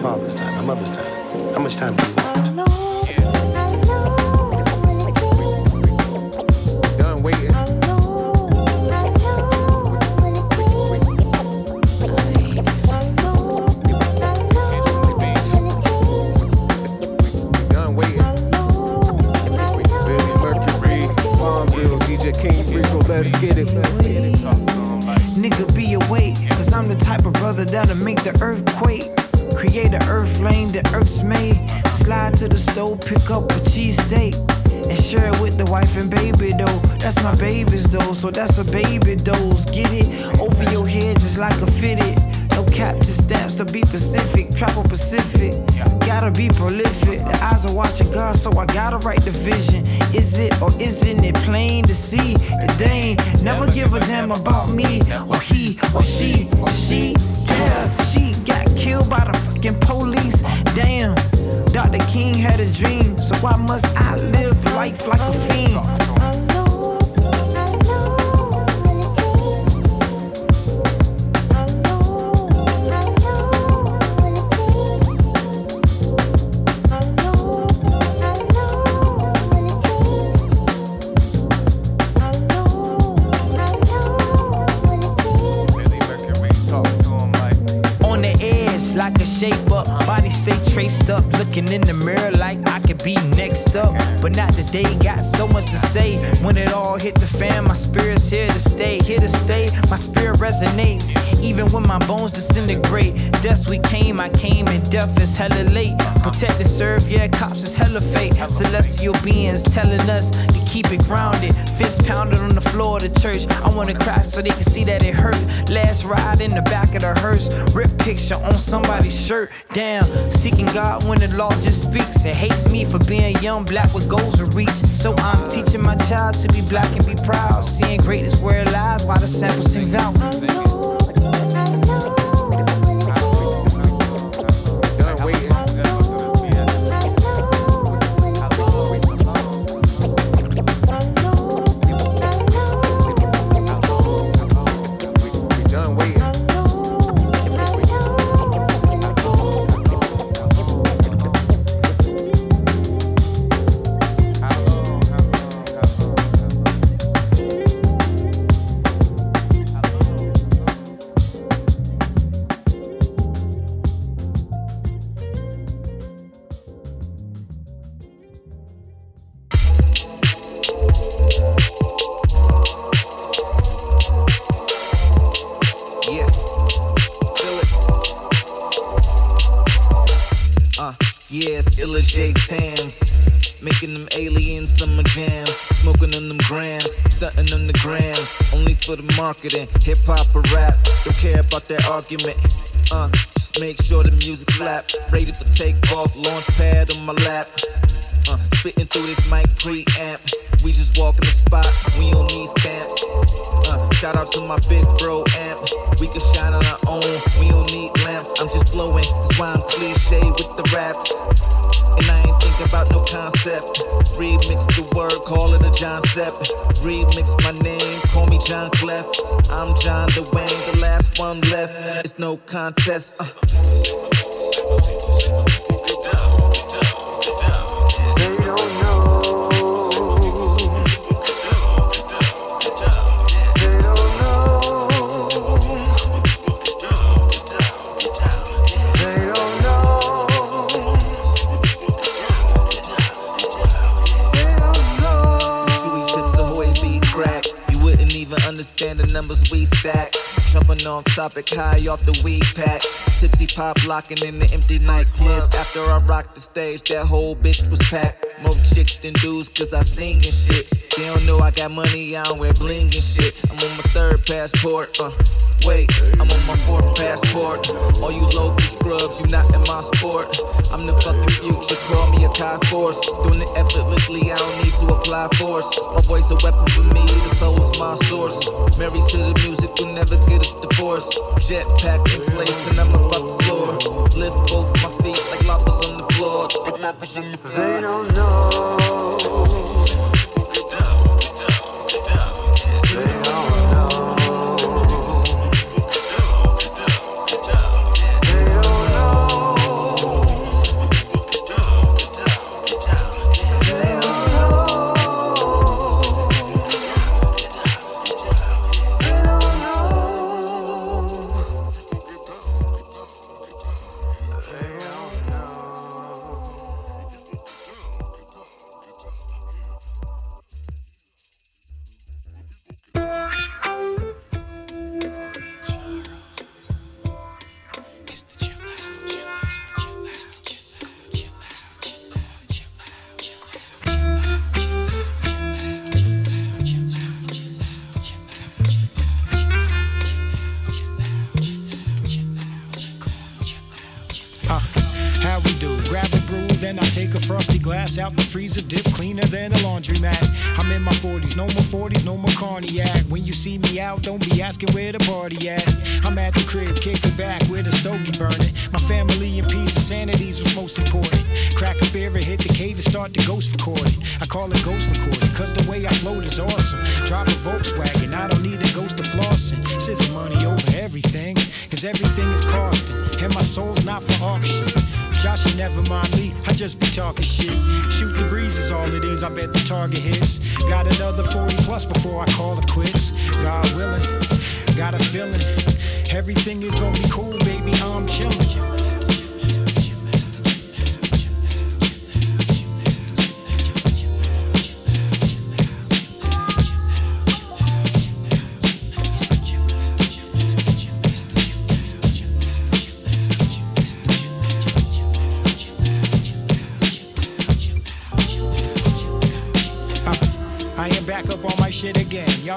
Father's time, even when my bones disintegrate. Deaths we came, I came, and death is hella late. Protect and serve, yeah, cops is hella fake. Celestial beings telling us to keep it grounded. Fist pounded on the floor of the church. I wanna cry so they can see that it hurt. Last ride in the back of the hearse. Rip picture on somebody's shirt. Damn, seeking God when the law just speaks. It hates me for being young, black with goals to reach. So I'm teaching my child to be black and be proud. Seeing greatness where it lies while the sample sings out. Marketing. Hip hop or rap. Don't care about that argument. Uh, just make sure the music slap. Ready for takeoff. Launch pad on my lap. Uh, spitting through this mic preamp. We just walk in the spot, we don't need stamps. Uh, shout out to my big bro amp. We can shine on our own, we don't need lamps. I'm just flowing, that's why I'm cliche with the raps. And I about no concept. Remix the word, call it a John Sepp. Remix my name, call me John Clef. I'm John DeWayne, the last one left. It's no contest. Uh. Understand the numbers we stack. Jumping off topic, high off the weed pack. Tipsy pop locking in the empty nightclub. After I rocked the stage, that whole bitch was packed. More chicks than dudes, cause I sing and shit. They don't know I got money, I don't wear bling and shit. I'm on my third passport, uh. Wait, I'm on my fourth passport. All you local scrubs, you not in my sport. I'm the fucking future, call me a Kai Force. Doing it effortlessly, I don't need to apply force. My voice a weapon for me, the soul is my source. Married to the music, will never get a divorce. Jetpack in place, and I'm about to soar. Lift both my feet like lava's on the floor. Like on the floor. They don't know. When you see me out, don't be asking where the party at. I'm at the crib, kicking back with a stogie burning. My family and peace and sanity's most important. Crack a beer and hit the cave and start the ghost recording. I call it ghost recording, cause the way I float is awesome. Drive a Volkswagen, I don't need a ghost of flossing. Scissor money over everything, cause everything is costing. And my soul's not for auction. Josh, never mind me, just be talking shit. Shoot the breeze is all it is, I bet the target hits. Got another 40 plus before I call it quits. God willing, got a feeling. Everything is gonna be cool, baby, I'm chilling.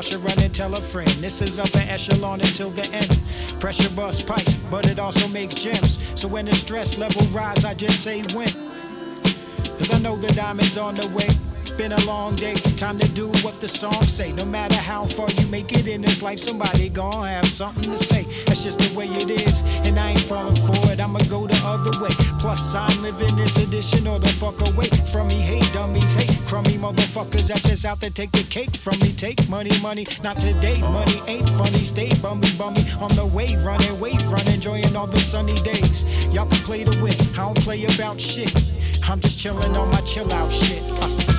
Should run and tell a friend. This is upper echelon until the end. Pressure bust pipes, but it also makes gems. So when the stress level rise, I just say when. Cause I know the diamond's on the way. Been a long day, time to do what the songs say. No matter how far you make it in this life, somebody gon' have something to say. That's just the way it is, and I ain't falling for it. I'ma go the other way. Plus, I'm living this edition, or the fuck away from me. Hate dummies, hate crummy motherfuckers. That's just out there take the cake from me. Take money, money, not today. Money ain't funny. Stay bummy, bummy on the way, running, wave run, enjoying all the sunny days. Y'all can play the win. I don't play about shit. I'm just chilling on my chill out shit.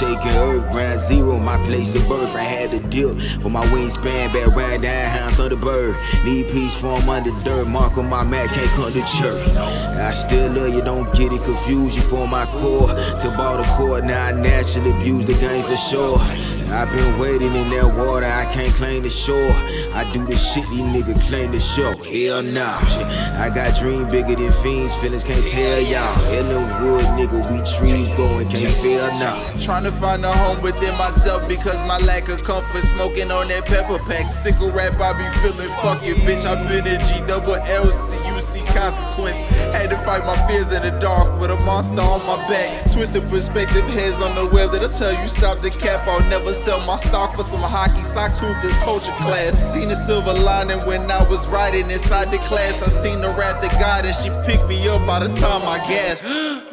Shaking earth, ground zero, my place of birth. I had to dip for my wingspan, back right down, how Thunderbird. Need peace from under dirt, mark on my map, can't come to church. I still love you, don't get it confused. You for my core, to ball the court, now I naturally abuse the game for sure. I've been waiting in that water, I can't claim the shore. I do the shit these niggas claim the show. Hell nah. I got dream bigger than fiends, feelings can't tell y'all. In the wood, nigga, we trees growing, can't feel nah. Trying to find a home within myself because my lack of comfort. Smoking on that pepper pack. Sickle rap, I be feeling fucking bitch. I've been a G double L C U C consequence. Had to fight my fears in the dark with a monster on my back. Twisted perspective, heads on the web that'll tell you stop the cap. I'll never sell my stock for some hockey socks. Hookah culture class. Seen the silver lining when I was riding inside the class. I seen the rap that God and she picked me up by the time I gasped. [gasps]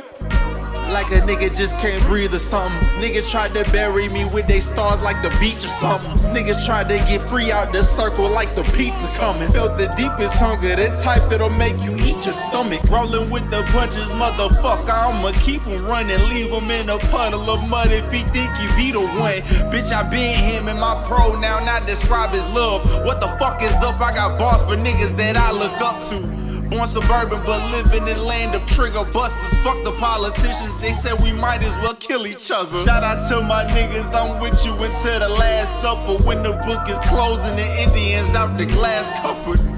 Like a nigga just can't breathe or something. Niggas tried to bury me with they stars like the beach or something. Niggas tried to get free out the circle like the pizza coming. Felt the deepest hunger, the type that'll make you eat your stomach. Rolling with the punches, motherfucker. I'ma keep him running, leave him in a puddle of mud if he think he be the one. Bitch, I been him in my pro now, not describe his love. What the fuck is up? I got bars for niggas that I look up to. Born suburban, but living in land of trigger busters. Fuck the politicians, they said we might as well kill each other. Shout out to my niggas, I'm with you until the last supper. When the book is closing, the Indians out the glass cupboard.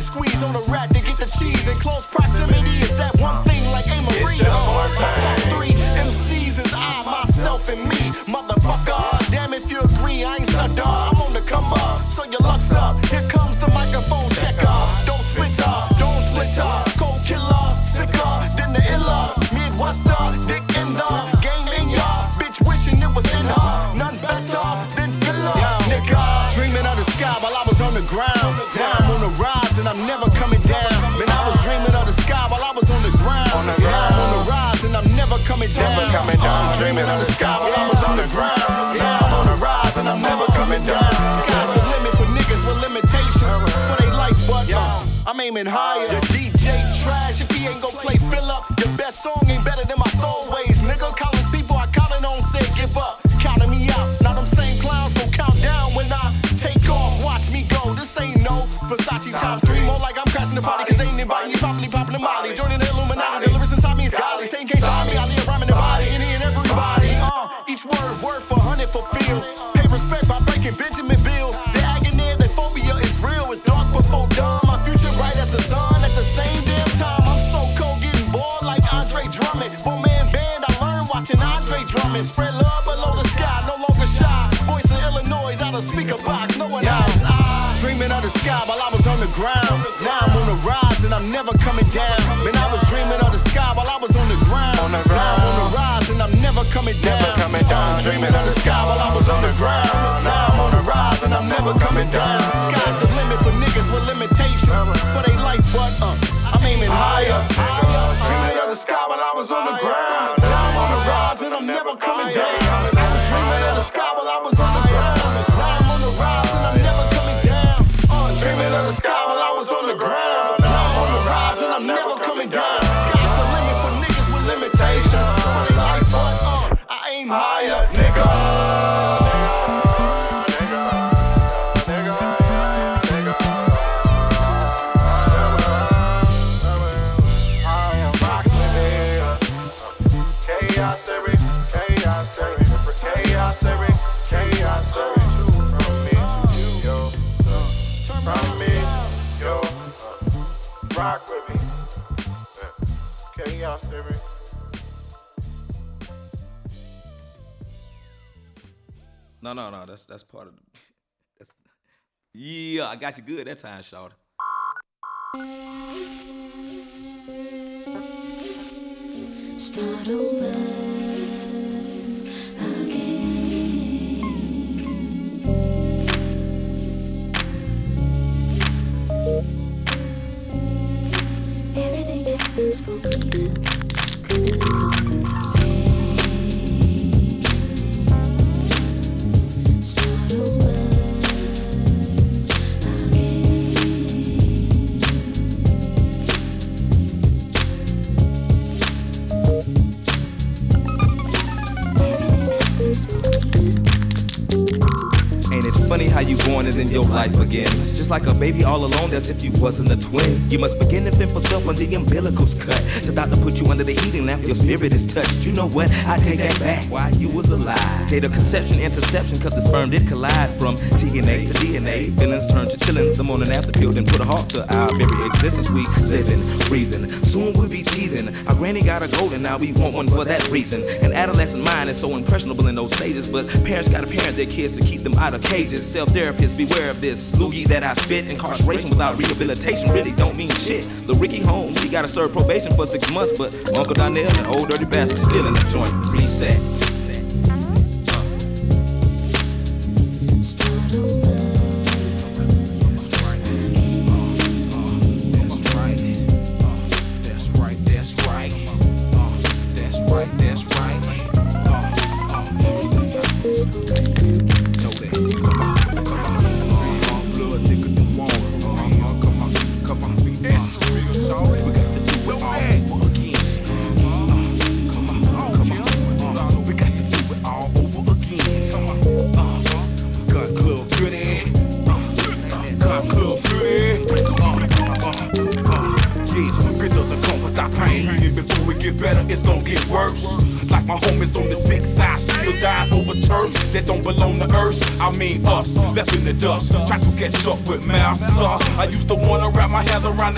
squeeze on the. limit for niggas with limitations. For life, but I'm aiming higher. The DJ trash if he ain't gon' play fill up. never coming down. Dreaming of the sky while I was on the ground. Now I'm on the rise and I'm never coming down. Sky's the limit for niggas with limitations. For they life, but uh, I'm aiming higher. Dreaming of the sky while I was on the ground. Now I'm on the rise and I'm never coming down. that's that's part of the, [laughs] that's yeah. I got you good that time, Shawty. Start over for. Funny how you born and then your life again. Just like a baby all alone, that's if you wasn't a twin. You must begin to fend for self when the umbilical's cut. The doctor put you under the heating lamp, your spirit is touched. You know what? I take that back. Why you was alive. Data conception, interception, cut the sperm did collide from TNA to DNA. Feelings turned to chillings. The morning after pill then put a halt to our very existence. We living, breathing. Soon we'll be teething. Our granny got a golden, now we want one for that reason. An adolescent mind is so impressionable in those stages, but parents gotta parent their kids to keep them out of cages therapist. Self therapist, beware of this. Loogie that I spit, incarceration without rehabilitation really don't mean shit. The Ricky Holmes, he gotta serve probation for six months, but Uncle Donnell, the old dirty bastard, still in the joint. Reset.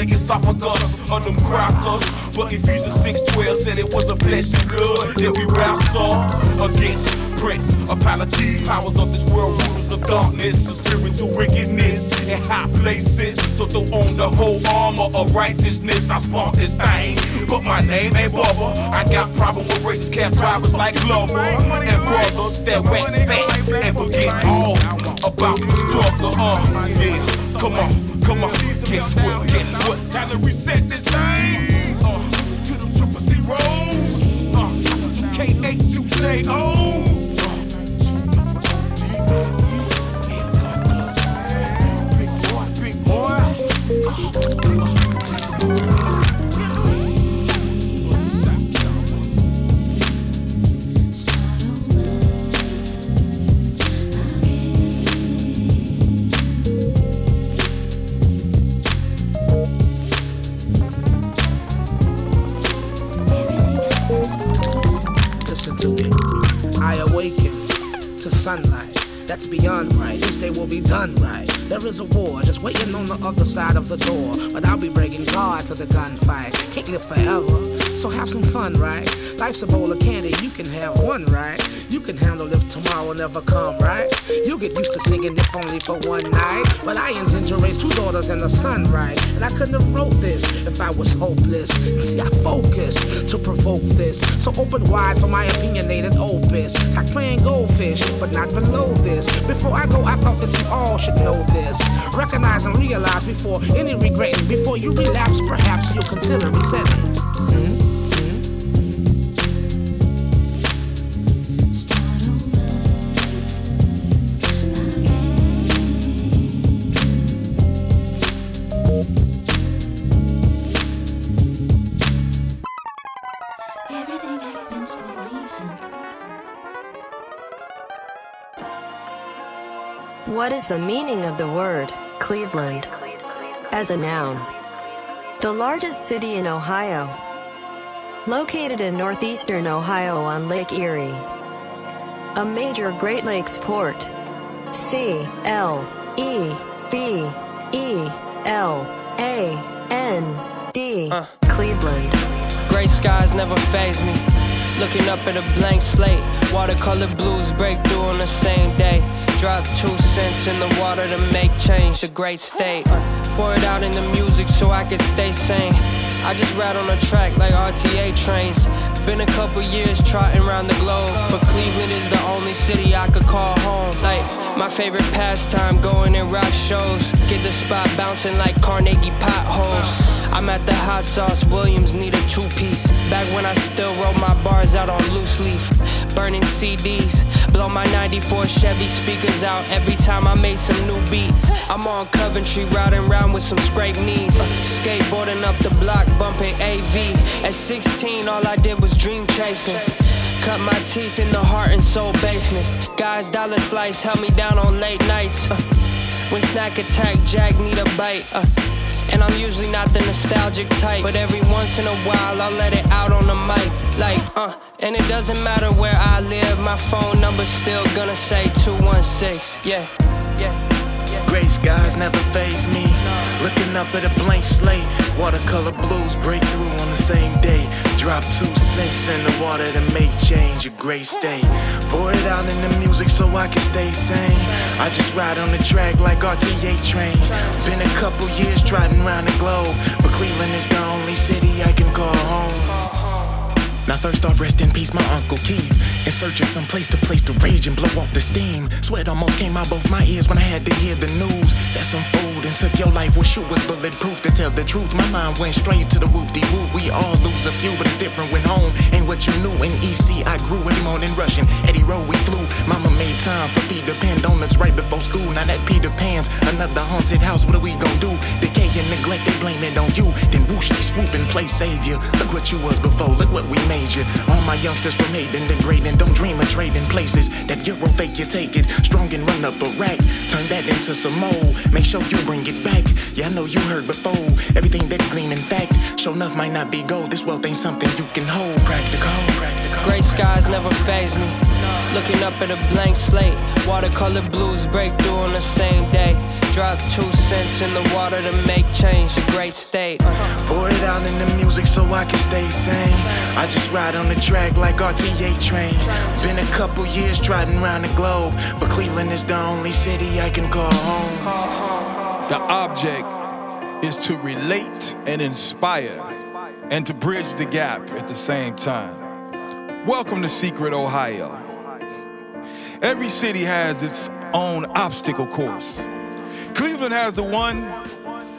The esophagus of them crackers, but Ephesians 6:12 said it was a flesh and blood that we wrestle against prince a Palatine, powers of this world, rulers of darkness, the spiritual wickedness in high places. So throw on the whole armor of righteousness. I spark this thing, but my name ain't Bubba. I got problem with racist cab drivers like Glover and brothers that wax fat and forget all about the struggle. Uh, yeah, come on, come on. Guess what? Guess what? Time to reset this thing. The door. But I'll be breaking guard to the gunfight. Can't live forever, so have some fun, right? Life's a bowl of candy, you can have one, right? You can handle if tomorrow never come, right? You get used to singing if only for one night. But I intend to raise two daughters and a son, right? And I couldn't have wrote this if I was hopeless. See, I focus to provoke this. So open wide for my opinionated opus. Like playing goldfish, but not below this. Before I go, I thought that you all should know this. Recognize and realize before any regretting. Before you relapse, perhaps you'll consider resetting. Everything hmm? What is the meaning of the word Cleveland as a noun? The largest city in Ohio, located in northeastern Ohio on Lake Erie, a major Great Lakes port. C L E V E L A N D uh. Cleveland. Gray skies never phase me. Looking up at a blank slate. Watercolor blues break through on the same day. Drop two cents in the water to make change. The great state. Uh, pour it out in the music so I can stay sane. I just ride on a track like RTA trains. Been a couple years trotting around the globe, but Cleveland is the only city I could call home. Like my favorite pastime, going in rock shows. Get the spot bouncing like Carnegie potholes. I'm at the hot sauce, Williams need a two piece. Back when I still wrote my bars out on loose leaf. Burning CDs, blow my 94 Chevy speakers out every time I made some new beats. I'm on Coventry, riding around with some scraped knees. Skateboarding up the block, bumping AV. At 16, all I did was dream chasing. Cut my teeth in the heart and soul basement. Guys, dollar slice held me down on late nights. Uh, when snack attack, Jack need a bite. Uh, and I'm usually not the nostalgic type. But every once in a while, I'll let it out on the mic. Like, uh, and it doesn't matter where I live, my phone number's still gonna say 216. Yeah, yeah. Gray skies never phase me. Looking up at a blank slate. Watercolor blues break through on same day. Drop two cents in the water to make change a great state. Pour it out in the music so I can stay sane. I just ride on the track like RTA train. Been a couple years trotting around the globe, but Cleveland is the only city I can call home. Now first off, rest in peace, my Uncle Keith. In search of some place to place the rage and blow off the steam. Sweat almost came out both my ears when I had to hear the news. That some food and took your life when shoe was bulletproof. To tell the truth, my mind went straight to the whoop-de-whoop. We all lose a few, but it's different when home ain't what you knew. In EC, I grew every morning rushing. Eddy Road, we flew. Mama made time for Peter Pan donuts right before school. Now that Peter Pan's another haunted house. What are we gonna do? K and neglect, they blame it on you. Then whoosh, they swoop and play savior. Look what you was before, look what we made you. All my youngsters were made and degrading. Don't dream of trading places. That euro fake, you take it. Strong and run up a rack. Turn that into some more. Make sure you bring it back. Yeah, I know you heard before. Everything that green in fact. Show enough might not be gold. This wealth ain't something you can hold. Practical, practical. Gray skies never phase me. Looking up at a blank slate. Watercolor blues break through on the same day. Drop two cents in the water to make change. A great state. Uh. Pour it out in the music so I can stay sane. I just ride on the track like RTA train. Been a couple years trotting around the globe, but Cleveland is the only city I can call home. The object is to relate and inspire and to bridge the gap at the same time. Welcome to Secret Ohio. Every city has its own obstacle course. Cleveland has the one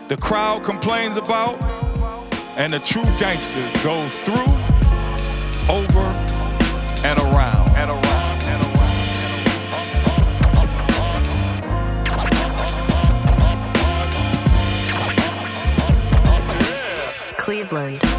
the crowd complains about, and the true gangsters goes through, over, and around. Cleveland.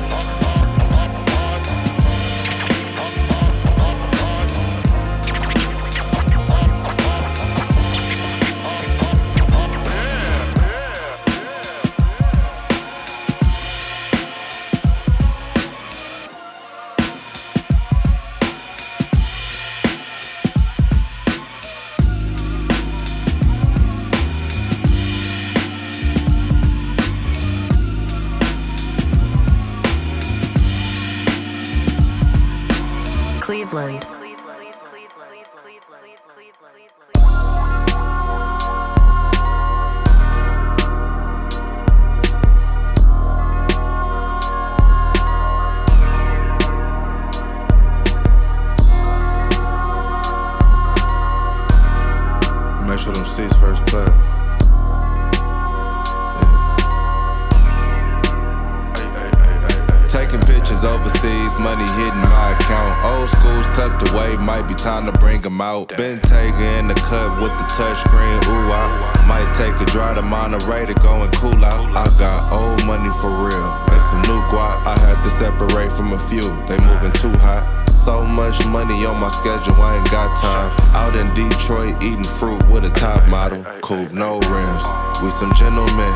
Taking pictures overseas, money hitting my account. Old school's tucked away, might be time to bring 'em out. Been taking in the cut with the touchscreen, ooh, I might take a drive to Monterey to go and cool out. I got old money for real, and some new guap. I had to separate from a few, they moving too hot. So much money on my schedule, I ain't got time. Out in Detroit, eating fruit with a top model. Coupe, no rims. We some gentlemen,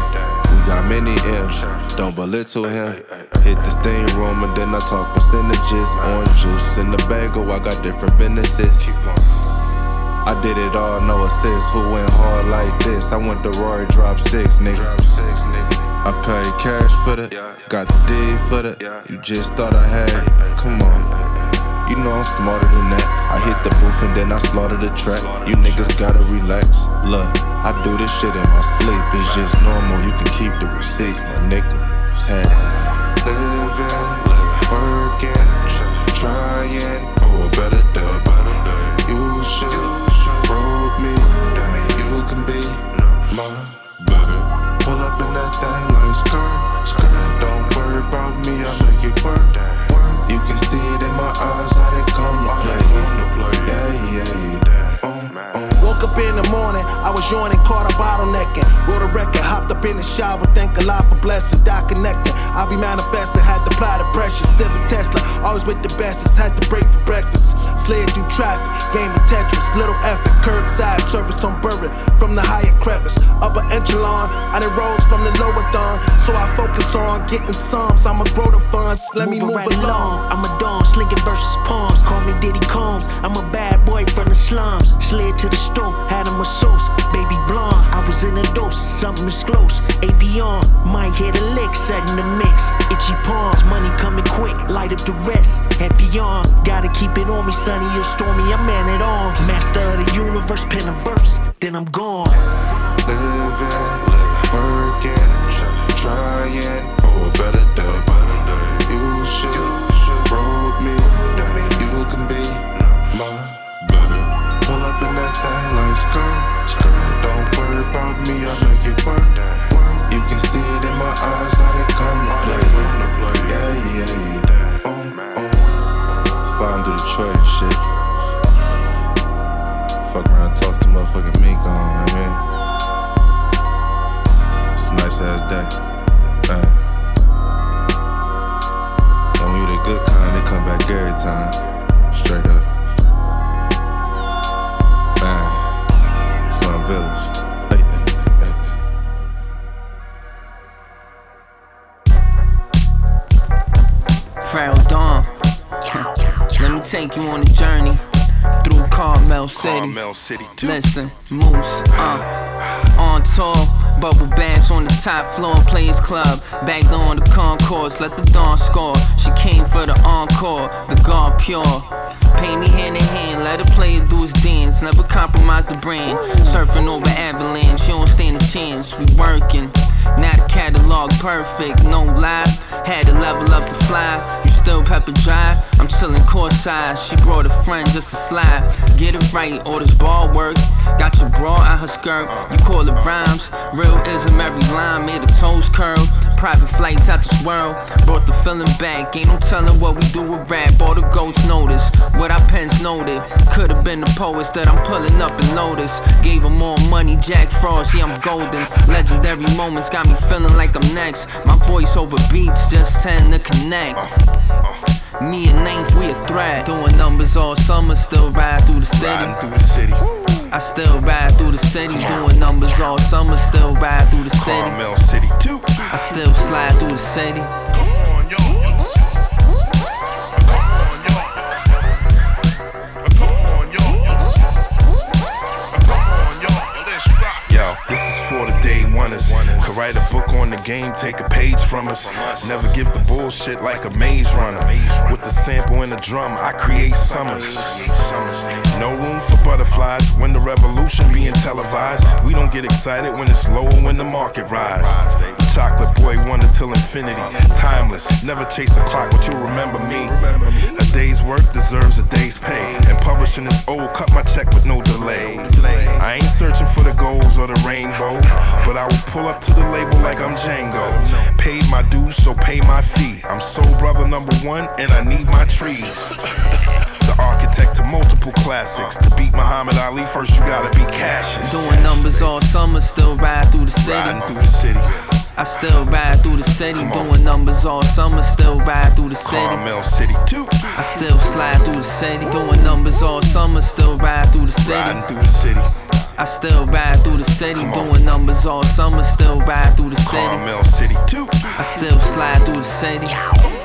got many M's. Don't belittle him. Hit the steam room and then I talk percentages. Orange juice in the bagel, I got different businesses. I did it all, no assist. Who went hard like this? I went to Rory, drop six, nigga. I paid cash for the, got the D for the. You just thought I had, come on. You know I'm smarter than that. I hit the booth and then I slaughter the track. You niggas gotta relax. Look, I do this shit in my sleep. It's just normal. You can keep the receipts, my nigga. It's had living, working, trying for a better day. You should roll me. You can be my better. Pull up in that thing like skirt, skirt. Don't worry about me. I make it work. You can see it in my eyes. I didn't come to play. Yeah, yeah. Oh, oh. Woke up in the morning, I was yawning, caught a bottlenecking. Wrote a record, hopped up in the shower, thank Allah for blessing, dot connecting. I be manifesting, had to apply the pressure. Civic Tesla, always with the bestest, had to break for breakfast. Slid through traffic, game of Tetris, little effort, curbside service on Bourbon from the higher crevice. Upper echelon, I done rose from the lower dawn, so I focus on getting sums. I'ma grow the funds, let me move right along. I'm a dawn, slinging versus palms. Call me Diddy Combs. I'm a bad boy from the slums. Slid to the store, had a sauce. Baby blonde, I was in a dose, something is close. Avion, might hit a lick, setting the mix. Itchy palms, money coming quick, light up the rest. Heavy on, gotta keep it on me, sunny or stormy. I'm man at arms. Master of the universe, pen a verse, then I'm gone. skirt, skirt. Don't worry about me, I make it work. You can see it in my eyes, I done come to play. Yeah, yeah, yeah. Um, um. Sliding through Detroit and shit. Fuck around, toss the motherfucking mink on, I mean. It's a nice ass day. Uh. And when you the good kind, they come back every time. Straight up. village. Feral Dawn, let me take you on a journey through Carmel City. Carmel City. Listen, Moose, uh, on tour. Bubble baths on the top floor, Players Club. Back on the concourse, let the dawn score. She came for the encore, the guard pure. Pay me hand in hand, let a player do his dance, never compromise the brand. Surfing over avalanche, you don't stand a chance. We working, now the catalog perfect, no lie. Had to level up the fly. You still pepper dry. I'm chillin' courtside. She brought a friend just to slide. Get it right, all this ball work. Got your bra out her skirt. You call it rhymes. Real Realism, every line made her toes curl. Private flights out this world. Brought the feeling back. Ain't no telling what we do with rap. All the ghosts notice. What our pens noted. Could've been the poets that I'm pulling up and notice. Gave her more money, Jack Frost. Yeah, I'm golden. Legendary moments got me feeling like I'm next. My voice over beats just tend to connect. Me and Ninth, we a threat. Doing numbers all summer, still ride through the city. Riding through the city. I still ride through the city. Doing numbers all summer, still ride through the city. Carmel City, too. I still slide through the city. Yo, this is for the day oneers. Could write a book on the game, take a page from us. Never give the bullshit like a maze runner. With the sample and the drum, I create summers. No room for butterflies when the revolution being televised. We don't get excited when it's low and when the market rise. Chocolate boy wonder till infinity. Timeless, never chase a clock, but you'll remember me. A day's work deserves a day's pay. And publishing is old, cut my check with no delay. I ain't searching for the goals or the rainbow, but I will pull up to the label like I'm Django. Paid my dues, so pay my fee. I'm soul brother number one, and I need my trees. [laughs] The architect to multiple classics. To beat Muhammad Ali, first you gotta be cautious. Doing numbers all summer, still ride through the city. Riding through the city. I still ride through the city, doing numbers all summer, still ride through the city. Carmel City, too. I still slide through the city, doing numbers all summer, still ride through the city. Riding through the city. I still ride through the city, doing numbers all summer, still ride through the city. Carmel City, too. I still slide through the city.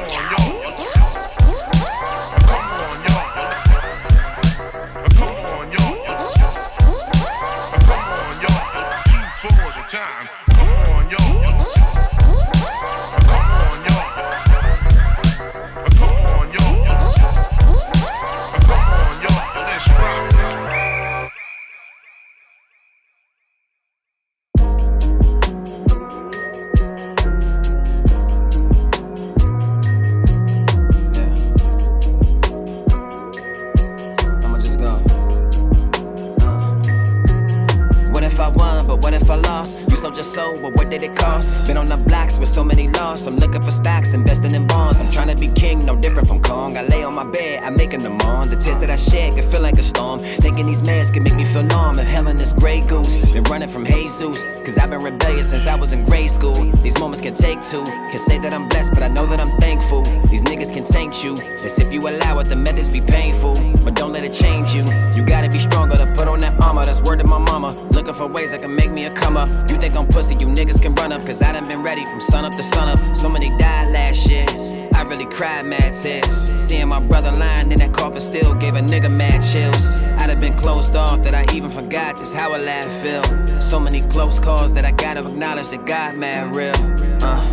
Moments can say that I'm blessed, but I know that I'm thankful. These niggas can taint you. As if you allow it, the methods be painful. But don't let it change you. You gotta be stronger to put on that armor. That's word to my mama. Looking for ways that can make me a come up. You think I'm pussy, you niggas can run up. Cause I done been ready from sun up to sun up. So many died cried mad tears. Seeing my brother lying in that coffin still gave a nigga mad chills. I'd have been closed off that I even forgot just how a laugh feel. So many close calls that I gotta acknowledge that God mad real. Uh.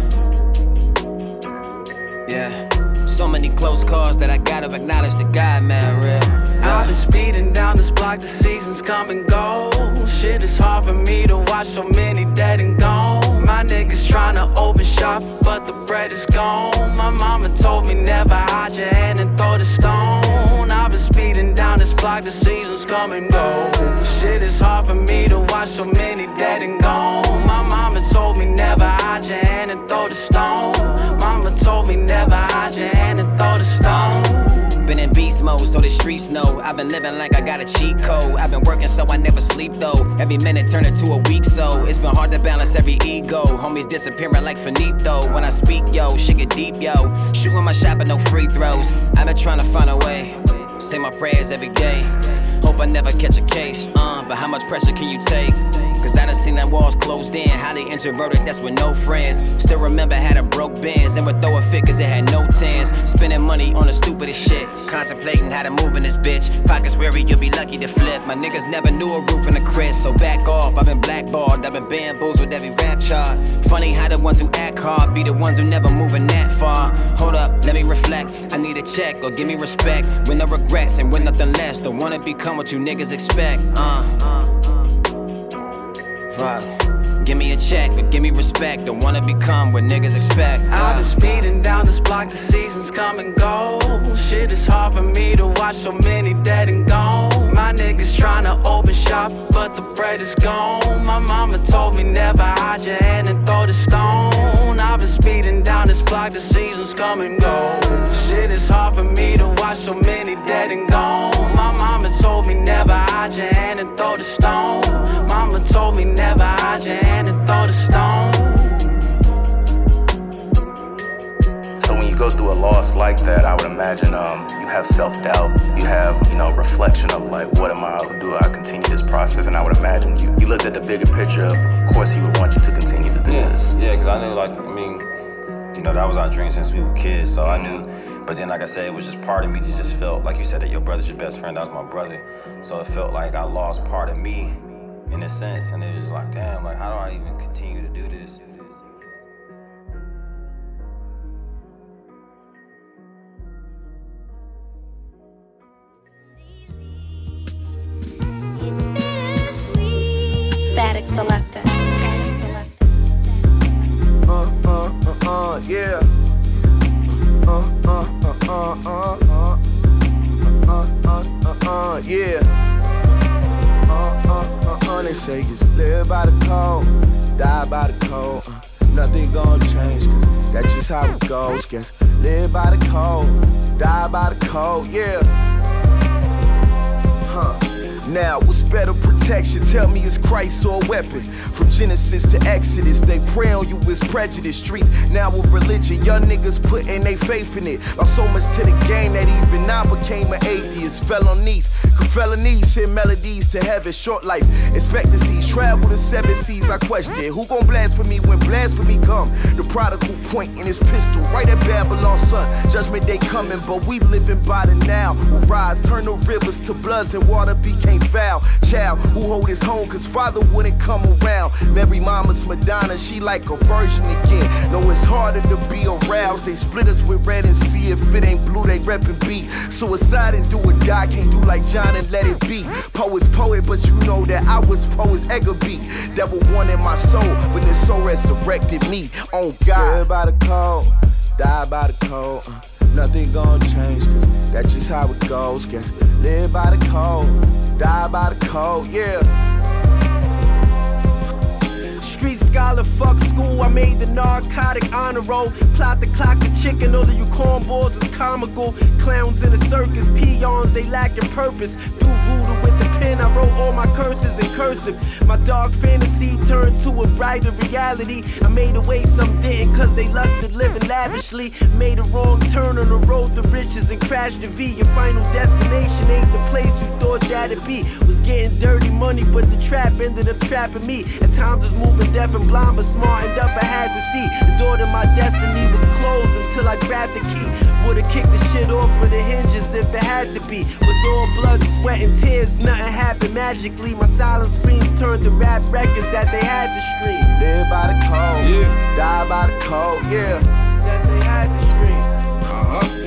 Yeah. So many close calls that I gotta acknowledge that God mad real. I've been speeding down this block, the seasons come and go. Shit is hard for me to watch so many dead and gone. My niggas tryna open shop, but the bread is gone. My mama told me never hide your hand and throw the stone. I've been speeding down this block, the seasons come and go. Shit is hard for me to watch so many dead and gone. My mama told me never hide your hand and throw the stone. Mama told me never hide your hand and throw the stone. Been in beast mode, so the streets know. I've been living like I got a cheat code. I've been working so I never sleep though. Every minute turn into a week, so it's been hard to balance every ego. Homies disappearing like finito. When I speak, yo, shit get deep, yo. Shooting my shot, but no free throws. I've been trying to find a way. Say my prayers every day. Hope I never catch a case, uh, but how much pressure can you take? Cause I done seen that walls closed in. Highly introverted, that's with no friends. Still remember had a broke Benz and would throw a fit cause it had no tens. Spending money on the stupidest shit. Contemplating how to move in this bitch. Pockets weary, you'll be lucky to flip. My niggas never knew a roof in the crib, so back off. I've been blackballed, I've been bamboozled every rap chart. Funny how the ones who act hard be the ones who never moving that far. Hold up, let me reflect. I need a check or give me respect. With no regrets and with nothing less. Don't wanna become what you niggas expect. Uh. Fuck. Give me a check or give me respect. Don't wanna become what niggas expect. I've been speeding down this block, the seasons come and go. Shit is hard for me to watch so many dead and gone. My niggas tryna open shop, but the bread is gone. My mama told me never hide your hand and throw the stone. I've been speeding down this block, the seasons come and go. Shit is hard for me to watch so many dead and gone. My mama told me never hide your hand and throw the stone. Mama told me never hide your hand and throw the stone. So when you go through a loss like that, I would imagine um, you have self-doubt, you have you know reflection of like, what am I? Do I continue this process? And I would imagine you you looked at the bigger picture of, of course, he would want you to continue to do yeah, this. Yeah, because I knew, like, I mean, you know, that was our dream since we were kids, so I knew. But then, like I said, it was just part of me to just felt, like you said, that your brother's your best friend. That was my brother. So it felt like I lost part of me in a sense. And it was just like, damn, like, how do I even continue to do this? Statik Selektah. Uh, uh, uh, uh, yeah. Uh, uh, uh, uh, uh, uh. Uh, uh, uh, uh, yeah. They say just live by the code, die by the code. Uh, nothing gonna change, cause that's just how it goes. Guess live by the code, die by the code, yeah. Huh. Now, what's better protection? Tell me, is Christ or a weapon? From Genesis to Exodus, they prey on you as prejudice. Streets now with religion, young niggas putting their faith in it. Lost so much to the game that even I became an atheist. Fell on knees, cause felonies send melodies to heaven. Short life expectancies, travel to seven seas. I question who gon' blaspheme me when blasphemy come? The prodigal point in his pistol right at Babylon, son. Judgment day coming, but we living by the now. We'll rise, turn the rivers to bloods and water became foul. Child who hold his home, cause father wouldn't come around. Mary Mama's Madonna, she like a virgin again. No, it's harder to be aroused. They split us with red and see if it ain't blue, they reppin' beat. Suicide and do or die, can't do like John and let it be. Poet's poet, but you know that I was poet's Edgar beat. Devil wanted my soul, but this soul resurrected me. On God. Live by the code, die by the code. Uh, nothing gonna change, cause that's just how it goes. Guess live by the code, die by the code, yeah. Street scholar, fuck school. I made the narcotic honor roll. Plot the clock, the chicken. All of you cornballs is comical. Clowns in the circus, peons, they lacking purpose. Do pen, I wrote all my curses in cursive. My dark fantasy turned to a brighter reality. I made away some didn't, cause they lusted living lavishly. Made a wrong turn on the road to riches and crashed the V. Your final destination ain't the place you thought that'd be. Was getting dirty money, but the trap ended up trapping me. At times was moving deaf and blind, but smartened up, I had to see. The door to my destiny was closed until I grabbed the key. Would've kicked the shit off of the hinges if it had to be. Was all blood, sweat, and tears, nothing happened magically. My silent screams turned to rap records that they had to stream. Live by the code, yeah. die by the code, yeah. That they had to stream. Uh-huh. We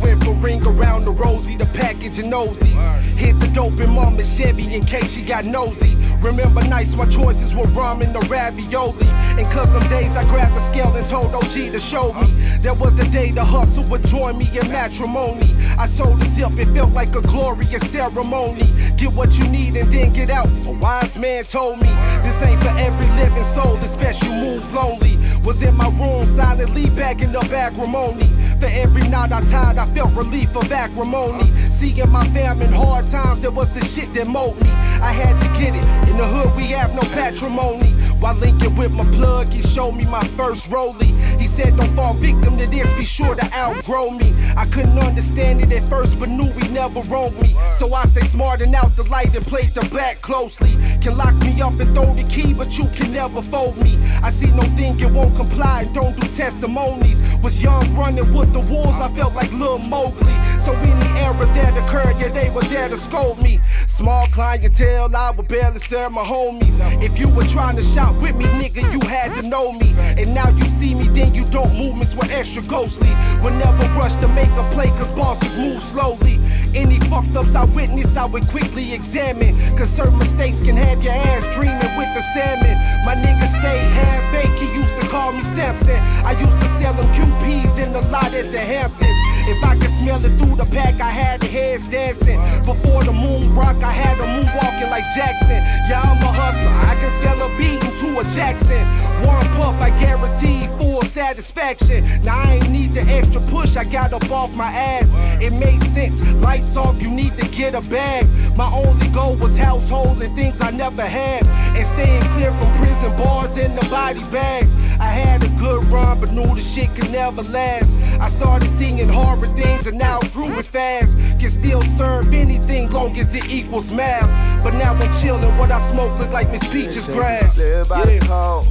went for ring around the rosy, the package and nosies. Hit the dope in mama Chevy in case she got nosy. Remember nights my choices were ramen or ravioli. And cause them days I grabbed the scale and told OG to show me. That was the day the hustle would join me in matrimony. I sold the zip, it felt like a glorious ceremony. Get what you need and then get out. A wise man told me this ain't for every living soul, especially move lonely. Was in my room silently backing up acrimony. For every night I tied, I felt relief of acrimony. Seeing my fam in hard times, that was the shit that mold me. I had to get it. In the hood, we have no patrimony. While linking with my plug, he showed me my first rollie. He said, Don't fall victim to this, be sure to outgrow me. I couldn't understand it at first, but knew he never wronged me. So I stay smart and out the light and played the back closely. Can lock me up and throw the key, but you can never fold me. I see no thing you won't comply, don't do testimonies. Was young running with the wolves, I felt like Lil Mowgli. So any error that occurred, yeah, they were there to scold me. Small clientele, I would barely serve my homies. If you were trying to with me, nigga, you had to know me. And now you see me, then you don't. Movements were extra ghostly. Would never rush to make a play, cause bosses move slowly. Any fucked ups I witness, I would quickly examine. Cause certain mistakes can have your ass dreaming with the salmon. My nigga stay half baked, he used to call me Samson. I used to sell him QPs in the lot at the Hamptons. If I could smell it through the pack, I had the heads dancing. Before the moon rock, I had the moon walking like Jackson. Yeah, I'm a hustler, I can sell a beat into a Jackson. One puff, I guarantee full satisfaction. Now I ain't need the extra push, I got up off my ass. It made sense, lights off, you need to get a bag. My only goal was household and things I never had. And staying clear from prison bars and the body bags. I had a good run, but knew the shit could never last. I started singing horror things and now grew it fast. Can still serve anything long as it equals math. But now I'm chillin', what I smoke look like Miss Peach's grass. Live by the code,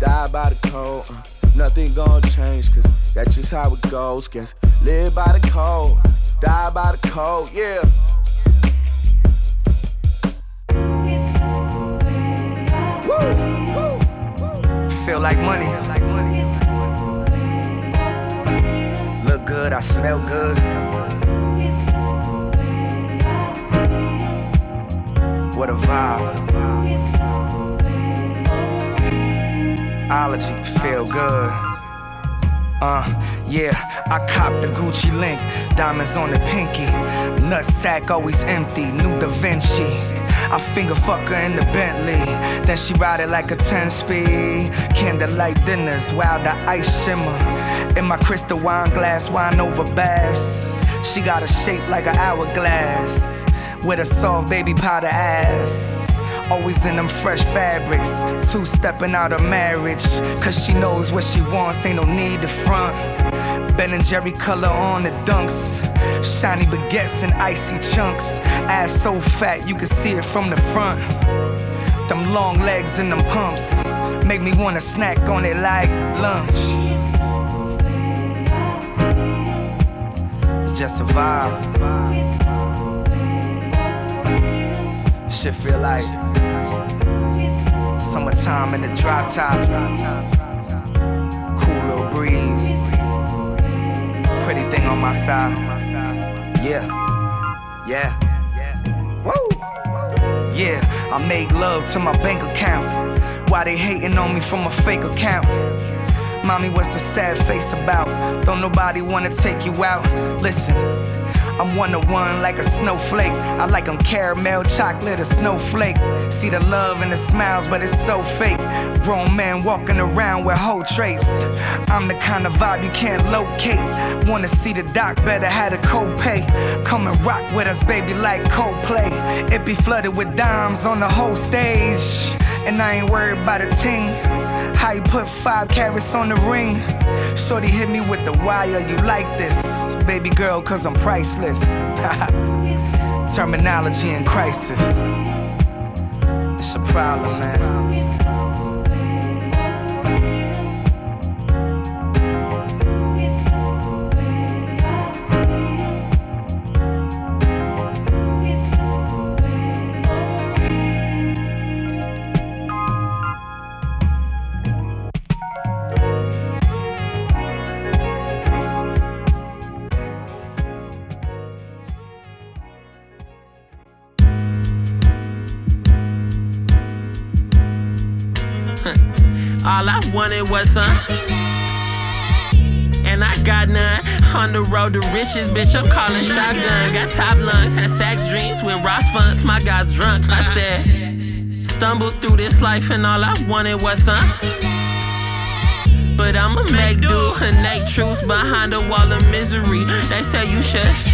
die by the code. uh, nothing gonna change, cause that's just how it goes. Guess live by the code, die by the code, yeah. Feel like money. Look good, I smell good. What a vibe. Ology, feel good. Uh, yeah, I copped the Gucci link, diamonds on the pinky. Nut sack always empty, new Da Vinci. I finger fuck her in the Bentley, then she ride it like a 10 speed. Candlelight dinners, while the ice shimmer. In my crystal wine glass, wine over bass. She got a shape like an hourglass, with a soft baby powder ass. Always in them fresh fabrics, two stepping out of marriage. Cause she knows what she wants, ain't no need to front. Ben and Jerry color on the dunks. Shiny baguettes and icy chunks. Ass so fat you can see it from the front. Them long legs and them pumps make me wanna snack on it like lunch. It's just a vibe. Shit feel like summertime in the drop top. Cool little breeze. Pretty thing on my side. Yeah. Yeah. Woo. Yeah, I make love to my bank account. Why they hating on me from a fake account? Mommy, what's the sad face about? Don't nobody wanna take you out. Listen, I'm one to one like a snowflake. I like like 'em caramel, chocolate, or snowflake. See the love and the smiles, but it's so fake. Grown man walking around with whole traits. I'm the kind of vibe you can't locate. Wanna see the doc, better have a copay. Come and rock with us, baby, like Coldplay. It be flooded with dimes on the whole stage. And I ain't worried about a ting. How you put five carats on the ring? Shorty hit me with the wire, you like this? Baby girl, cause I'm priceless. [laughs] Terminology in crisis. It's a problem, man. All I wanted was some. And got none. On the road to riches, bitch, I'm calling shotgun. Got top lungs, had sex dreams with Ross Funks. My guy's drunk. I said, stumbled through this life, and all I wanted was some. But I'ma make do. Innate truths behind a wall of misery. They say you should.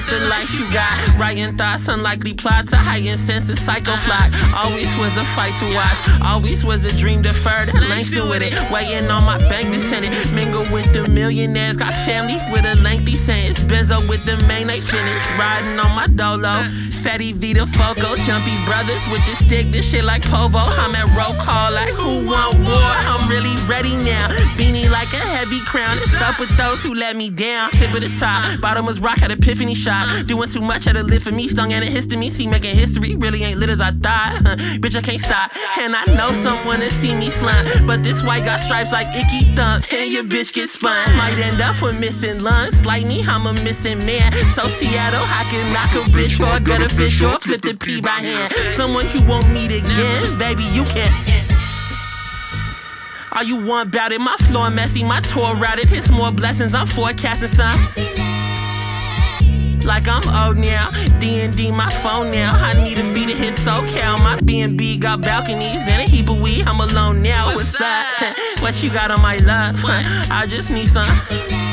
With the life you got. Writing thoughts, unlikely plot to heighten sense of psycho fly. Always was a fight to watch. Always was a dream deferred. Langston with it. Waiting on my bank descendant. Mingle with the millionaires. Got family with a lengthy sentence. Benzo with the main they finish. Riding on my dolo. Fatty Vita Foco. Jumpy brothers with the stick. This shit like Povo. I'm at roll call like who want war? I'm really ready now. Beanie like a heavy crown. It's up with those who let me down. Tip of the top. Bottom was rock at epiphany shot. Doing too much had a live for me. Stung at a histamine. See making history. Really ain't lit as I thought. Bitch, I can't stop. And I know someone to see me slime. But this white got stripes like icky thump. And your bitch get spun. Might end up with missing lungs. Like me, I'm a missing man. So Seattle, I can knock a bitch for a fish or flip the P by hand. Someone you won't meet again. Baby, you can't. All you want about it, my floor messy, my tour routed. It's more blessings, I'm forecasting some. Like I'm old now, D&D my phone now. I need a fee to hit SoCal. My B&B got balconies and a heap of weed. I'm alone now. What's up? [laughs] what you got on my love? [laughs] I just need some.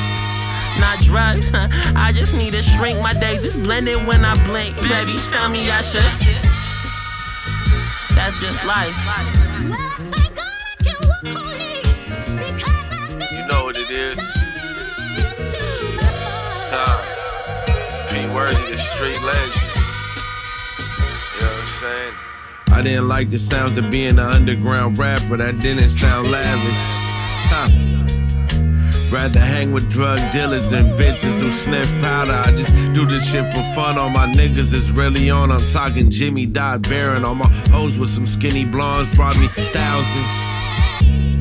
Not drugs, I just need to shrink. My days It's blended when I blink. Baby, tell me I should. That's just life. You know what it is. Huh. It's P Worthy, the street legend. You know what I'm saying? I didn't like the sounds of being an underground rapper, that didn't sound lavish. Huh. Rather hang with drug dealers and bitches who sniff powder. I just do this shit for fun. All my niggas is really on. I'm talking Jimmy Dodd Baron. All my hoes with some skinny blondes brought me thousands.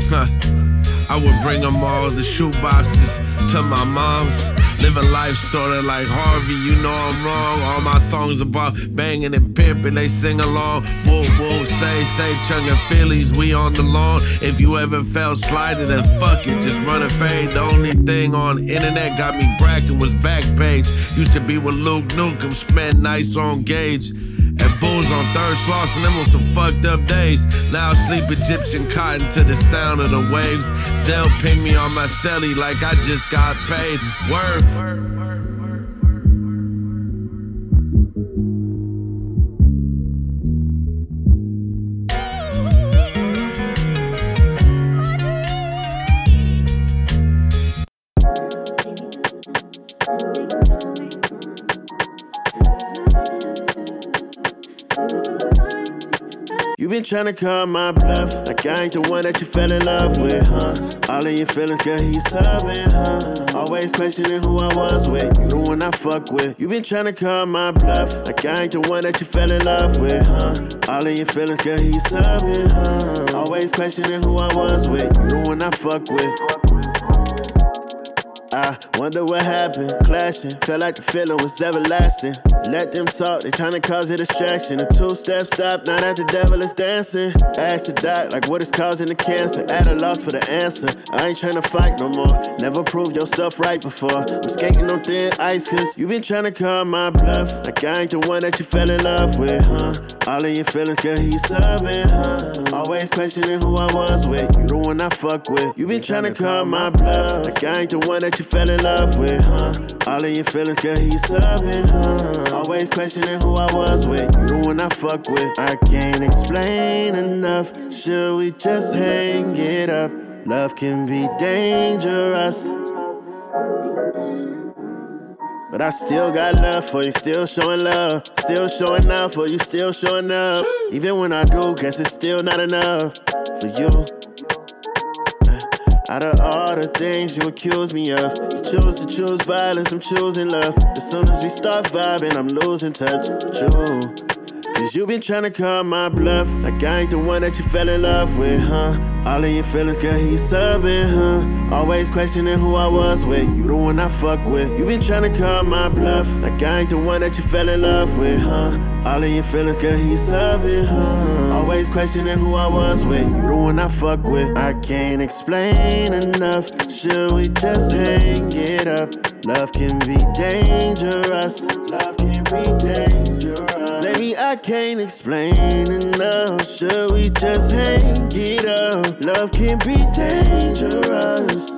Huh. I would bring them all the shoe boxes to my mom's. Living life sorta like Harvey, you know I'm wrong. All my songs about banging and pimping, they sing along. Whoa, whoa, say, say, chungin' Phillies, we on the lawn. If you ever felt slighted, then fuck it, just run a fade. The only thing on internet got me bracking was Backpage. Used to be with Luke Nukem, spent nights on Gauge. And bulls on third slots and them on some fucked up days. Now I sleep Egyptian cotton to the sound of the waves. Zell ping me on my celly like I just got paid. Worth. Been tryna call my bluff, like I ain't the one that you fell in love with, huh? All of your feelings, girl, he's subbing, huh? Always questioning who I was with, you the one I fuck with. You been tryna call my bluff, like I ain't the one that you fell in love with, huh? All of your feelings, girl, he's subbing, huh? Always questioning who I was with, you the one I fuck with. I wonder what happened. Clashing, felt like the feeling was everlasting. Let them talk, they tryna cause a distraction. A two step stop, now that the devil is dancing. Ask the doc, like what is causing the cancer. At a loss for the answer. I ain't tryna fight no more. Never proved yourself right before. I'm skating on thin ice, cause you been tryna call my bluff. Like I ain't the one that you fell in love with, huh? All of your feelings, girl, he's subbing, huh? Always questioning who I was with. You the one I fuck with. You been tryna call my bluff. Like I ain't the one that you fell in love with, huh? All of your feelings, girl, he's subbing, huh? Always questioning who I was with. You the one I fuck with. I can't explain enough. Should we just hang it up? Love can be dangerous. But I still got love for you, still showing love, still showing up for you, still showing up. Even when I do, guess it's still not enough for you. Out of all the things you accuse me of, you choose to choose violence, I'm choosing love. As soon as we start vibing, I'm losing touch. True. Cause you been tryna call my bluff, like I ain't the one that you fell in love with, huh? All of your feelings, girl, he's subbing, huh? Always questioning who I was with, you the one I fuck with. You been tryna call my bluff, like I ain't the one that you fell in love with, huh? All of your feelings, girl, he's subbing, huh? Always questioning who I was with, you the one I fuck with. I can't explain enough, should we just hang it up? Love can be dangerous, love can be dangerous. I can't explain enough. Should we just hang it up? Love can be dangerous.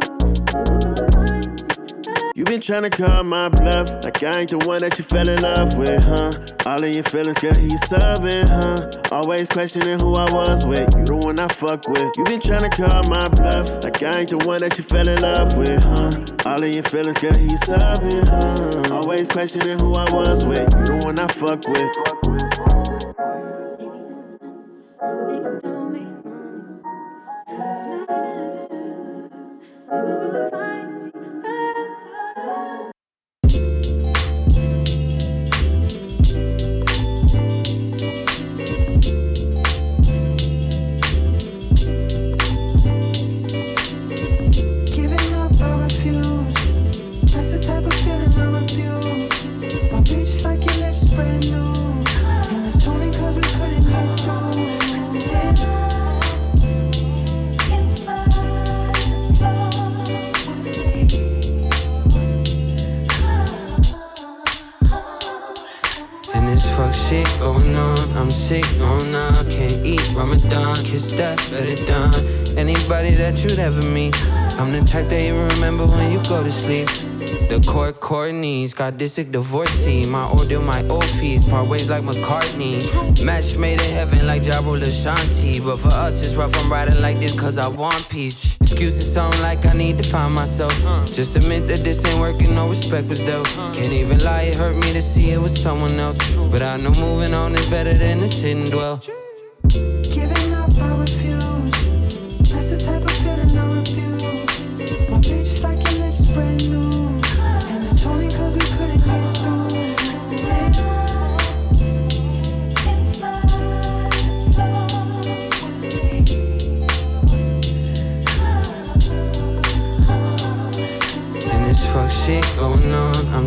You been trying to call my bluff, like I ain't the one that you fell in love with, huh? All of your feelings, girl, he's subbing, huh? Always questioning who I was with, you the one I fuck with. You been trying to call my bluff, like I ain't the one that you fell in love with, huh? All of your feelings, girl, he's subbing, huh? Always questioning who I was with, you the one I fuck with. You'd ever meet. I'm the type that you remember when you go to sleep. The court Courtney's got this sick divorcee. My old order, my old fees, part ways like McCartney. Match made in heaven like Ja Rule Ashanti. But for us, it's rough. I'm riding like this cause I want peace. Excuses sound like I need to find myself. Just admit that this ain't working, no respect was dealt. Can't even lie, it hurt me to see it was someone else. But I know moving on is better than to sit and dwell.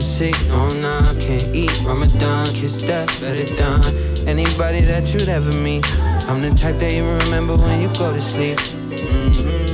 Sick, no, nah, can't eat Ramadan, kiss that, better done. Anybody that you'd ever meet. I'm the type that you remember when you go to sleep. Mm-hmm.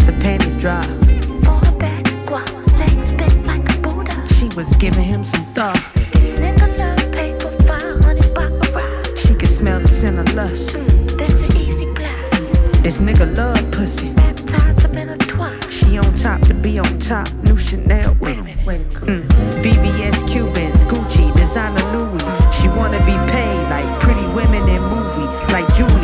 like the panties dry. For back, guap, legs bent like a Buddha. She was giving him some thought. This nigga love paper, 500 buck a ride. She could smell the scent of lust. Mm, that's an easy blast. This nigga love pussy. Baptized up in a twat. She on top to be on top. New Chanel with him. Mm. VVS Cubans, Gucci, designer Louis. She wanna be paid like pretty women in movies, like Julie.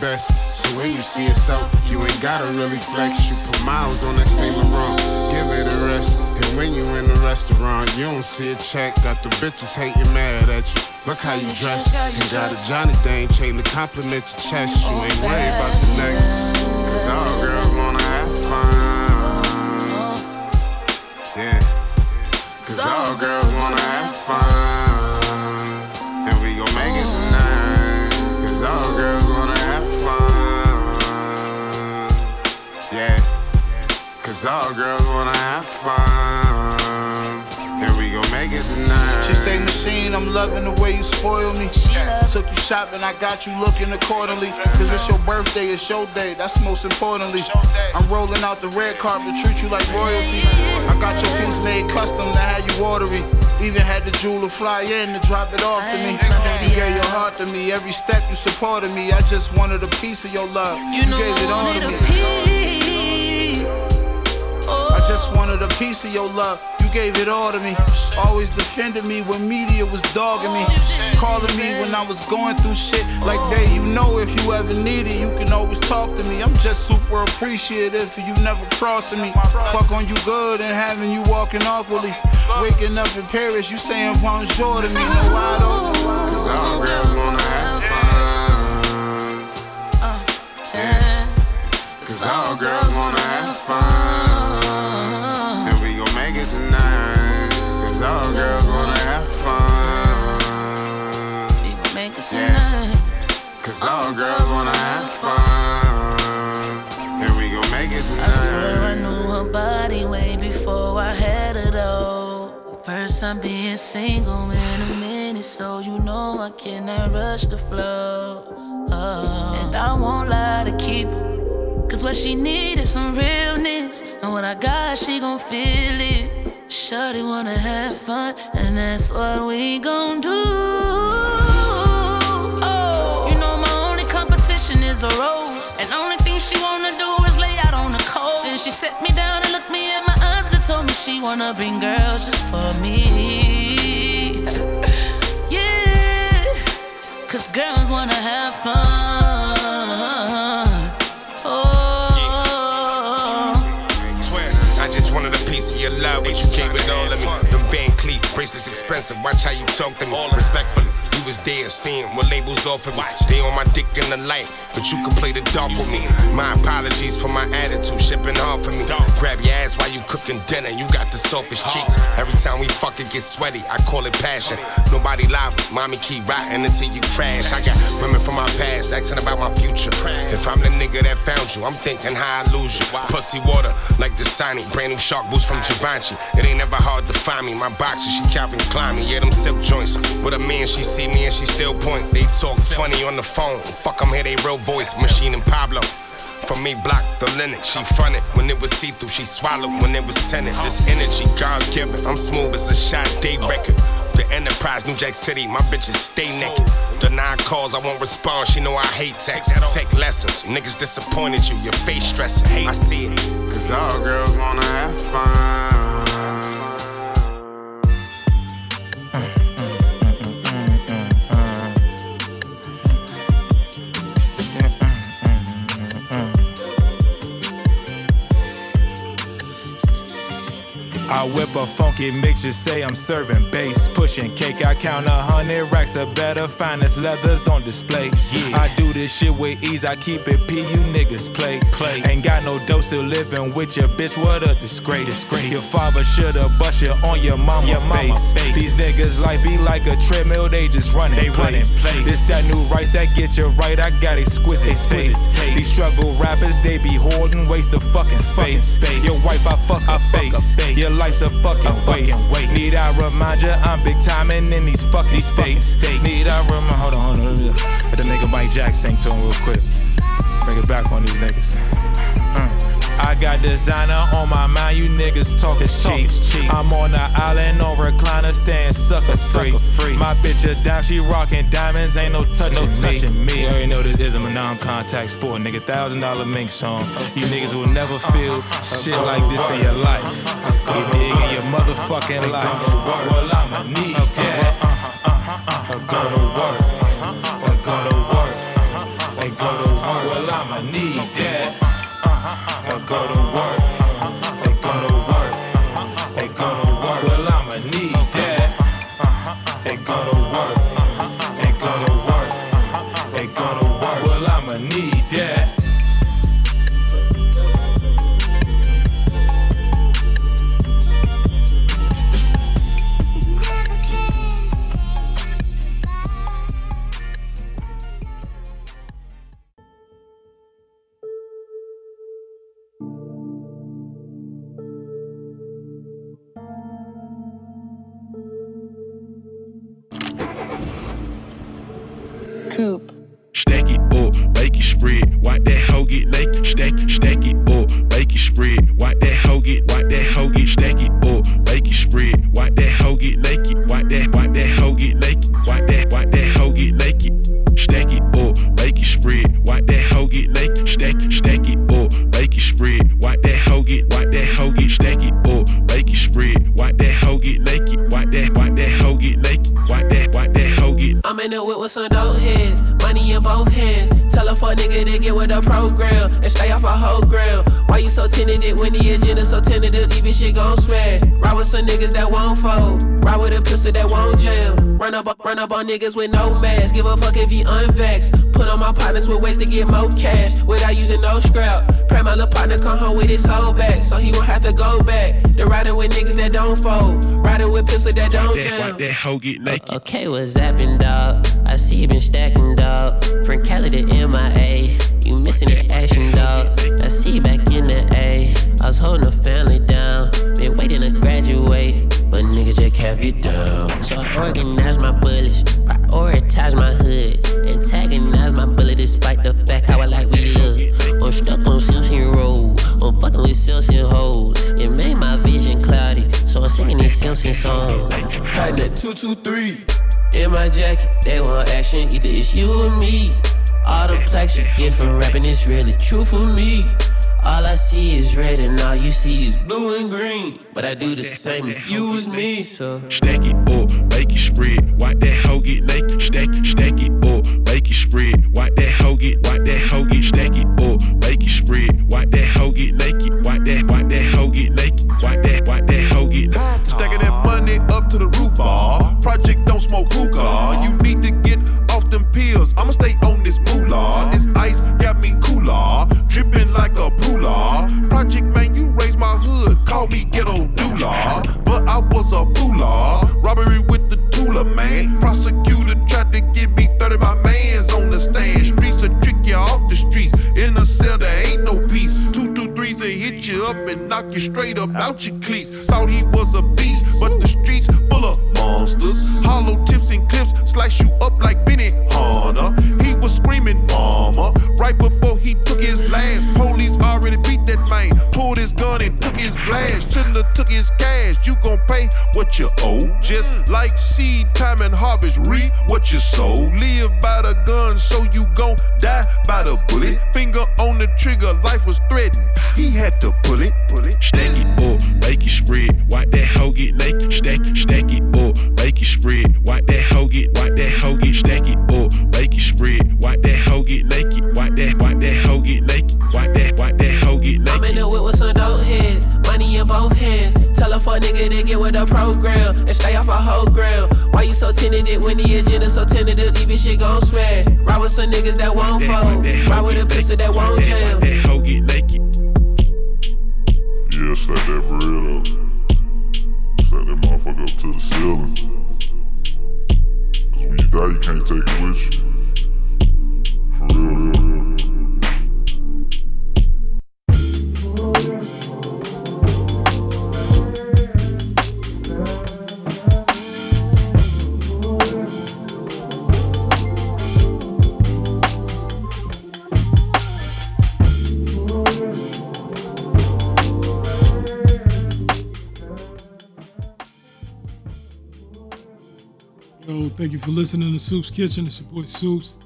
Best. So when you see out, you ain't gotta really flex. You put miles on that same run. Give it a rest. And when you in the restaurant, you don't see a check. Got the bitches hating mad at you. Look how you dress. You got a Johnny Dang chain to compliment your chest. You ain't worried about the next. Cause all girls wanna have fun. Yeah. Cause all girls wanna have fun. Cause all girls wanna have fun. And we gon' make it tonight. She say, Machine, I'm loving the way you spoil me. Took you shopping, I got you looking accordingly. Cause it's your birthday, it's your day, that's most importantly. I'm rolling out the red carpet, treat you like royalty. I got your piece made custom to have you ordery. Even had the jeweler fly in to drop it off to me. You gave your heart to me, every step you supported me. I just wanted a piece of your love. You, gave it all to me. I just wanted a piece of your love. You gave it all to me. Always defended me when media was dogging me. Calling me when I was going through shit. Like, babe, you know if you ever need it, you can always talk to me. I'm just super appreciative for you never crossing me. Fuck on you good and having you walking awkwardly. Waking up in Paris, you saying bonjour to me. No, I don't. Cause all girls wanna have fun. Uh, yeah. Cause all girls wanna have fun. Cause all girls wanna have fun. And we gon' make it tonight. I swear I knew her body way before I had her though. First time being single in a minute, so you know I cannot rush the flow. Oh. And I won't lie to keep her. Cause what she need is some realness. And what I got, she gon' feel it. Shorty wanna have fun, and that's what we gon' do. And only thing she wanna do is lay out on the cold. And she set me down and looked me in my eyes and told me she wanna bring girls just for me. [laughs] yeah, cause girls wanna have fun. Oh. I just wanted a piece of your love, but you gave it all to me. Them Van Cleef bracelets expensive. Watch how you talk to me. Respectfully, was there seeing what labels offer me. They on my dick in the light, but you can play the dark with me. My apologies for my attitude, shipping hard for me. Grab your ass while you cooking dinner. You got the softest cheeks. Every time we fuck it get sweaty, I call it passion. Nobody live, mommy keep riding until you crash. I got women from my past asking about my future. If I'm the nigga that found you, I'm thinking how I lose you. Pussy water like the Sonic, brand new shark boots from Givenchy. It ain't never hard to find me. My boxer, she Calvin Klein me. Yeah, them silk joints. With a man, she see me and she still point. They talk funny on the phone. Fuck, I'm here, they real voice. Machine and Pablo. From me, block the Linux. She fronted when it was see through. She swallowed when it was tenant. This energy, God given. I'm smooth as a shot day record. The Enterprise, New Jack City, my bitches stay naked. The nine calls, I won't respond, she know I hate text. Take lessons, niggas disappointed you, your face stressing. I see it. Cause all girls wanna have fun. I whip a funky mixture, say I'm serving bass, pushing cake. I count a hundred racks of better, finest leathers on display. Yeah. I do this shit with ease, I keep it P. You niggas play, play. Ain't got no dough, still living with your bitch. What a disgrace. disgrace. Your father shoulda bust you on your mama, your mama face. face. These niggas life be like a treadmill, they just running they running place. This that new rice that get you right. I got exquisite, taste. taste. These struggle rappers, they be hoarding, waste of fucking space. space. Your wife, I fuck her face. face. Your life's a fucking, waste. waste. Need I remind ya, I'm big timing in these fucking states. states. Need I remind, hold on, hold on. Let the nigga Mike Jack sing to him real quick. Bring it back on these niggas. Uh. I got designer on my mind, you niggas talk is cheap. I'm on the island on recliner, staying sucker free. free. My bitch a dime, she rockin' diamonds, ain't no touching, no touching me. You already know this is a non-contact sport, nigga. Thousand dollar mink song. You niggas will never feel shit like this in your life. You dig in your motherfucking life. Well, I'ma need that. Uh-huh, uh-huh, uh-huh, with some niggas that won't fold. Ride with a pistol that won't jam. Run up, run up on niggas with no mask. Give a fuck if you unvaxxed. Put on my partners with ways to get more cash without using no scrap. Pray my little partner come home with his soul back, so he won't have to go back. The riding with niggas that don't fold. Riding with pistol that don't That, jam. that hoe get uh, naked. Okay, what's zapping, dog? I see you been stacking, dog. From Cali to MIA, you missing the action, dog. I see you back in the A. I was holding the family down, been waiting to graduate, but niggas just kept you down. So I organize my bullets, prioritize my hood, antagonize my bullet despite the fact how I like we look. I'm stuck on Simpson Road, I'm fucking with Simpson hoes. It made my vision cloudy, so I'm singing these Simpson songs. Had that 223 in my jacket, they want action, either it's you or me. All the plaques you get from rapping is really true for me. All I see is red and all you see is blue and green. But I do the same if you was me, so Stack it up, make it spread. Watch that hoe get naked. Stack it, stack it up, make it spread. Watch that hoe get, watch that hoe get. Stack it up, make it spread. Watch that hoe get naked. Soops Kitchen. It's your boy Soops.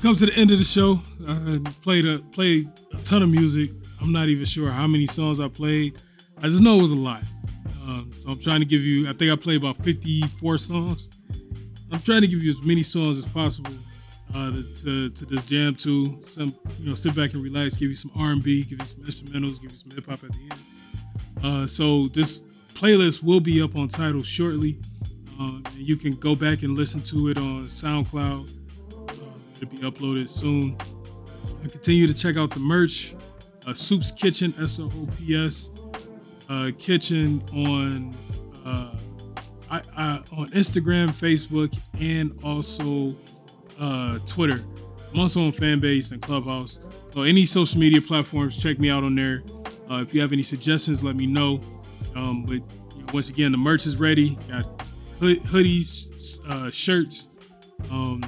Come to the end of the show. I played a played a ton of music. I'm not even sure how many songs I played. I just know it was a lot. Um, so I'm trying to give you. I think I played about 54 songs. I'm trying to give you as many songs as possible uh, to, to this jam to. Some you know, sit back and relax. Give you some R&B. Give you some instrumentals. Give you some hip hop at the end. Uh, so this playlist will be up on Tidal shortly. And you can go back and listen to it on SoundCloud. Um, it'll be uploaded soon. And continue to check out the merch. Uh, Soops Kitchen, S O O P S uh, Kitchen on uh, I, I, on Instagram, Facebook, and also uh, Twitter. I'm also on Fanbase and Clubhouse. So any social media platforms, check me out on there. Uh, if you have any suggestions, let me know. Um, but you know, once again, the merch is ready. Got hood, hoodies, uh, shirts, um,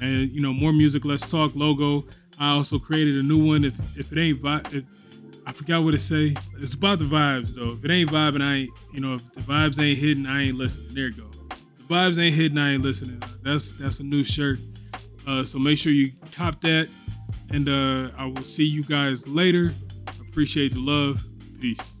and you know more music. Let's talk logo. I also created a new one. If if it ain't vi- if, I forgot what it say. It's about the vibes though. If it ain't vibing, I ain't. You know, if the vibes ain't hitting, I ain't listening. There you go. The vibes ain't hitting, I ain't listening. That's that's a new shirt. Uh, so make sure you cop that, and uh, I will see you guys later. Appreciate the love. Peace.